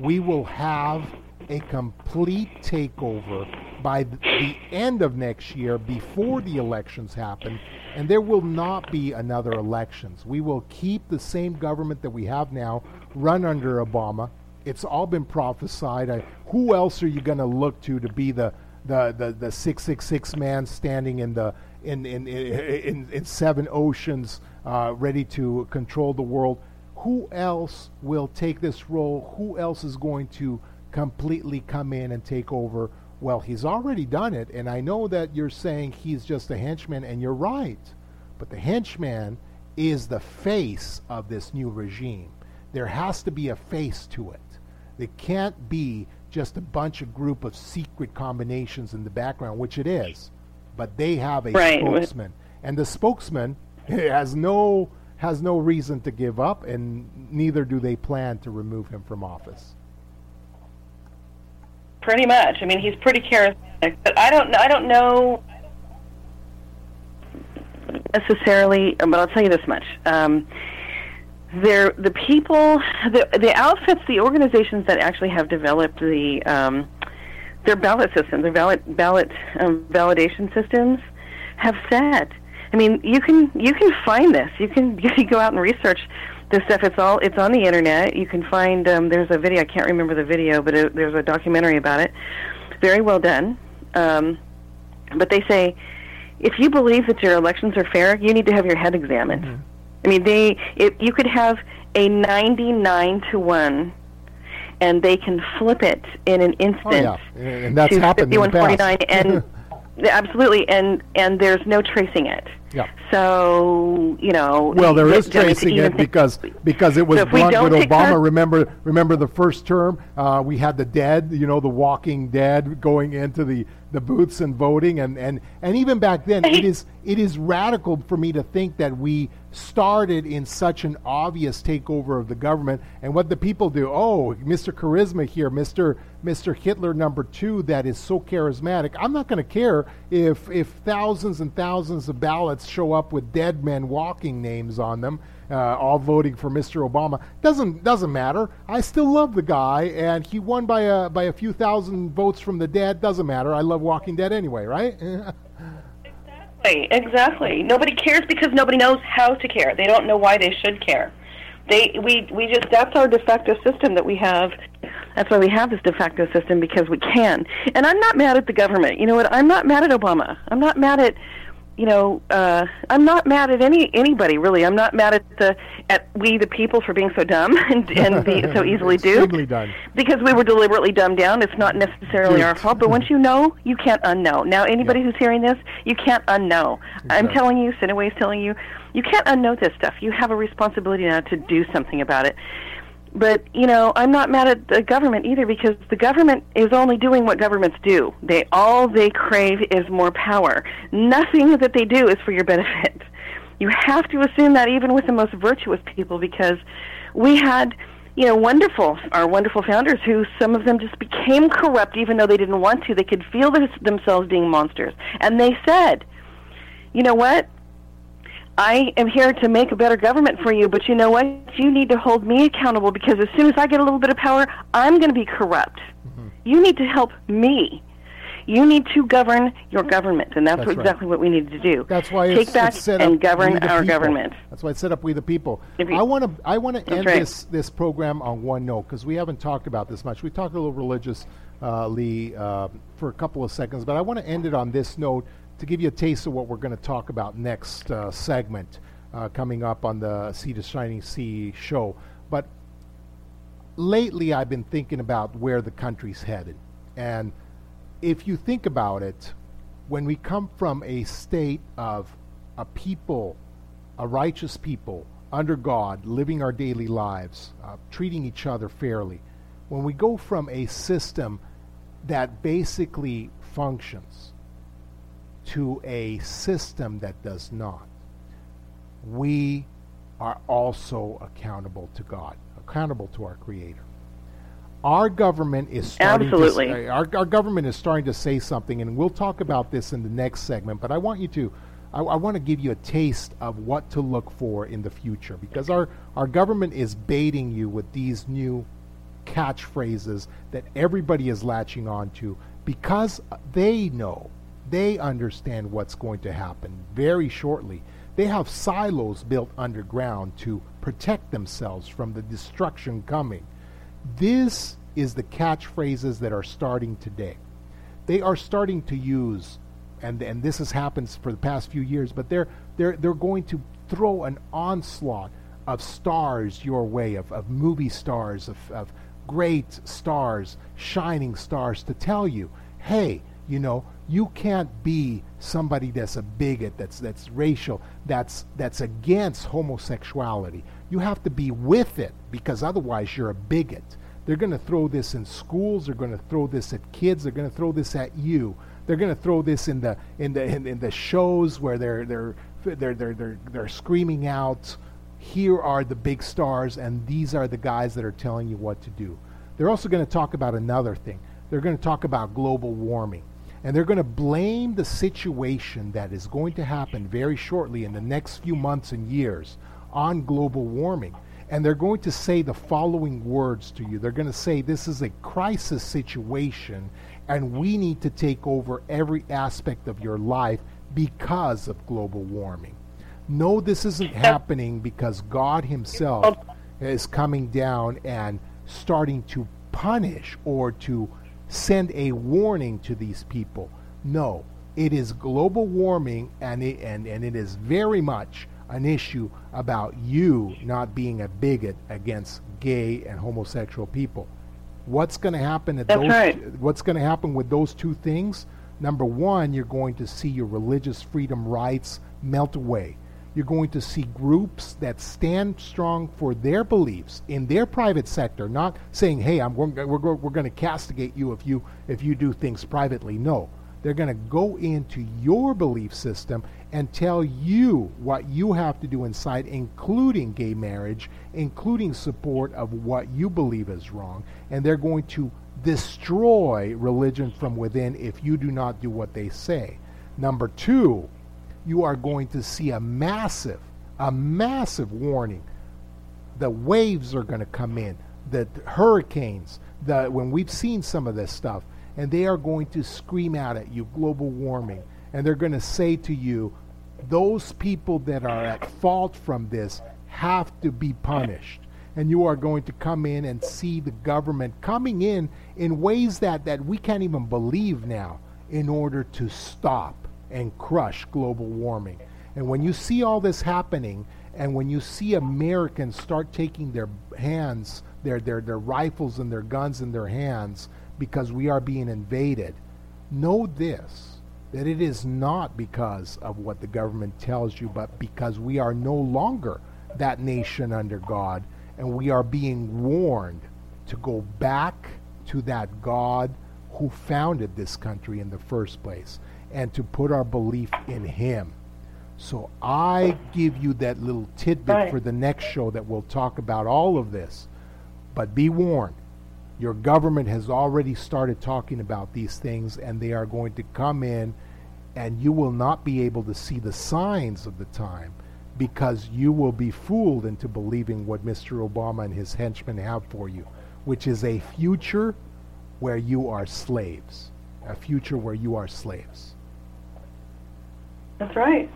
We will have a complete takeover by the end of next year before the elections happen and there will not be another elections. We will keep the same government that we have now run under Obama. It's all been prophesied. I, who else are you going to look to to be the the the the six six six man standing in the in in in, in seven oceans, uh, ready to control the world. Who else will take this role? Who else is going to completely come in and take over? Well, he's already done it, and I know that you're saying he's just a henchman, and you're right. But the henchman is the face of this new regime. There has to be a face to it. It can't be just a bunch of group of secret combinations in the background, which it is. But they have a right. spokesman, and the spokesman <laughs> has no has no reason to give up, and neither do they plan to remove him from office. Pretty much. I mean, he's pretty charismatic, but I don't. I don't know necessarily. But I'll tell you this much. Um, they're the people, the the outfits, the organizations that actually have developed the um, their ballot systems, their ballot ballot um, validation systems, have said. I mean, you can you can find this. You can <laughs> you can go out and research this stuff. It's all it's on the internet. You can find um, there's a video. I can't remember the video, but it, there's a documentary about it. Very well done. Um, but they say if you believe that your elections are fair, you need to have your head examined. Mm-hmm. I mean, they if you could have a 99 to one, and they can flip it in an instant. Oh, yeah. And that's to happened in the past. 5149 and <laughs> absolutely and and there's no tracing it. Yeah. So you know. Well, there th- tracing it because because it was So with Obama. remember remember the first term? Uh, we had the dead, you know, the walking dead going into the, the booths and voting, and, and, and even back then, it is it is radical for me to think that we started in such an obvious takeover of the government, and what the people do. Oh, Mr. Charisma here, Mr. Mr. Hitler number two, that is so charismatic. I'm not going to care if if thousands and thousands of ballots show up with dead men walking names on them, uh, all voting for Mr. Obama. Doesn't doesn't matter. I still love the guy, and he won by a by a few thousand votes from the dead. Doesn't matter. I love Walking Dead anyway, right? Exactly, exactly. Nobody cares because nobody knows how to care. They don't know why they should care. They we we just that's our de facto system that we have. That's why we have this de facto system because we can. And I'm not mad at the government. You know what? I'm not mad at Obama. I'm not mad at you know, uh, I'm not mad at any anybody really. I'm not mad at the at we the people for being so dumb <laughs> and and be <laughs> so easily duped done. because we were deliberately dumbed down. It's not necessarily our fault, but once you know, you can't unknow. Now, anybody who's hearing this, you can't unknow. I'm telling you, Cineway is telling you, you can't unknow this stuff. You have a responsibility now to do something about it. But you know, I'm not mad at the government either because the government is only doing what governments do. They all they crave is more power. Nothing that they do is for your benefit. <laughs> You have to assume that even with the most virtuous people because we had you know, wonderful, our wonderful founders who some of them just became corrupt even though they didn't want to. They could feel themselves being monsters. And they said, you know what? I am here to make a better government for you, but you know what? You need to hold me accountable because as soon as I get a little bit of power, I'm going to be corrupt. Mm-hmm. You need to help me. You need to govern your government, and that's, That's what, right. exactly what we need to do. That's why take it's, back it's set and govern our people. government. That's why it's set up we the people. You- I want to I want to end right. this this program on one note because we haven't talked about this much. We talked a little religiously uh, for a couple of seconds, but I want to end it on this note to give you a taste of what we're going to talk about next uh, segment uh, coming up on the Sea to Shining Sea show. But lately, I've been thinking about where the country's headed, and if you think about it, when we come from a state of a people, a righteous people, under God, living our daily lives, uh, treating each other fairly, when we go from a system that basically functions to a system that does not, we are also accountable to God, accountable to our Creator our government is starting Absolutely. to our, our government is starting to say something and we'll talk about this in the next segment but i want you to I, I want to give you a taste of what to look for in the future because our, our government is baiting you with these new catchphrases that everybody is latching on to because they know they understand what's going to happen very shortly they have silos built underground to protect themselves from the destruction coming this is the catchphrases that are starting today. They are starting to use, and and this has happened for the past few years, but they're they're they're going to throw an onslaught of stars your way, of, of movie stars, of, of great stars, shining stars, to tell you, hey, you know, you can't be somebody that's a bigot, that's that's racial, that's that's against homosexuality. You have to be with it because otherwise you're a bigot. They're going to throw this in schools. They're going to throw this at kids. They're going to throw this at you. They're going to throw this in the in the in, in the shows where they're they're they're they're they're, they're screaming out. Here are the big stars, and these are the guys that are telling you what to do. They're also going to talk about another thing. They're going to talk about global warming. And they're going to blame the situation that is going to happen very shortly in the next few months and years on global warming. and they're going to say the following words to you. They're going to say, This is a crisis situation, and we need to take over every aspect of your life because of global warming. No, this isn't happening because God Himself oh. is coming down and starting to punish or to send a warning to these people. No, it is global warming, and it, and, and it is very much an issue about you not being a bigot against gay and homosexual people. What's going to happen at That's those? right. What's going to happen with those two things? Number one, you're going to see your religious freedom rights melt away. You're going to see groups that stand strong for their beliefs in their private sector, not saying, "Hey, I'm we're, we're, we're going to castigate you if you if you do things privately." No, they're going to go into your belief system and tell you what you have to do inside, including gay marriage, including support of what you believe is wrong, and they're going to destroy religion from within if you do not do what they say. Number two, you are going to see a massive, a massive warning. The waves are going to come in, the hurricanes, the when we've seen some of this stuff, and they are going to scream out at you global warming, and they're going to say to you, those people that are at fault from this have to be punished. And you are going to come in and see the government coming in in ways that, that we can't even believe now in order to stop and crush global warming. And when you see all this happening, and when you see Americans start taking their hands, their, their, their rifles and their guns in their hands because we are being invaded, know this that it is not because of what the government tells you, but because we are no longer that nation under God, and we are being warned to go back to that God who founded this country in the first place and to put our belief in Him. So I give you that little tidbit Right. for the next show that we'll talk about all of this. But be warned, your government has already started talking about these things, and they are going to come in, and you will not be able to see the signs of the time because you will be fooled into believing what Mr. Obama and his henchmen have for you, which is a future where you are slaves. A future where you are slaves. That's right.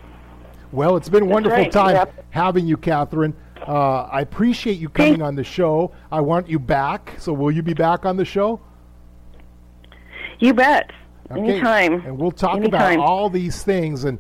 Well, it's been a That's wonderful right. time Yep. having you, Catherine. Uh, I appreciate you coming on the show. I want you back. So, will you be back on the show? You bet. Anytime. And we'll talk Anytime. about all these things. And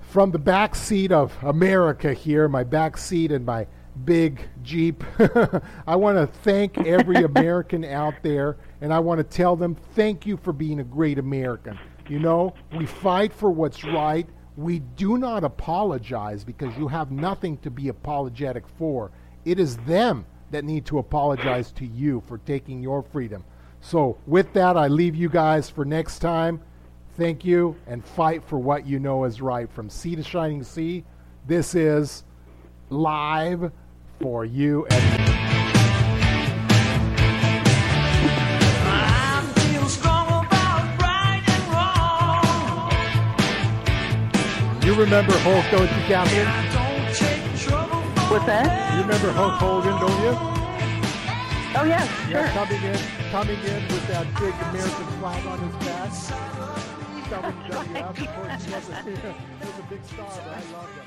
from the back seat of America here, my back seat and my big Jeep, <laughs> I want to thank every <laughs> American out there. And I want to tell them thank you for being a great American. You know, we fight for what's right. We do not apologize because you have nothing to be apologetic for. It is them that need to apologize to you for taking your freedom. So, with that, I leave you guys for next time. Thank you and fight for what you know is right. From sea to shining sea, this is live for you. You remember Hulk, don't you, Catherine? What's that? You remember Hulk Hogan, don't you? Oh, yes. Yeah, sure. coming in, coming in with that big American flag on his back. WWF. Of course, he was a, <laughs> he was a big star, but I loved him. But, I don't-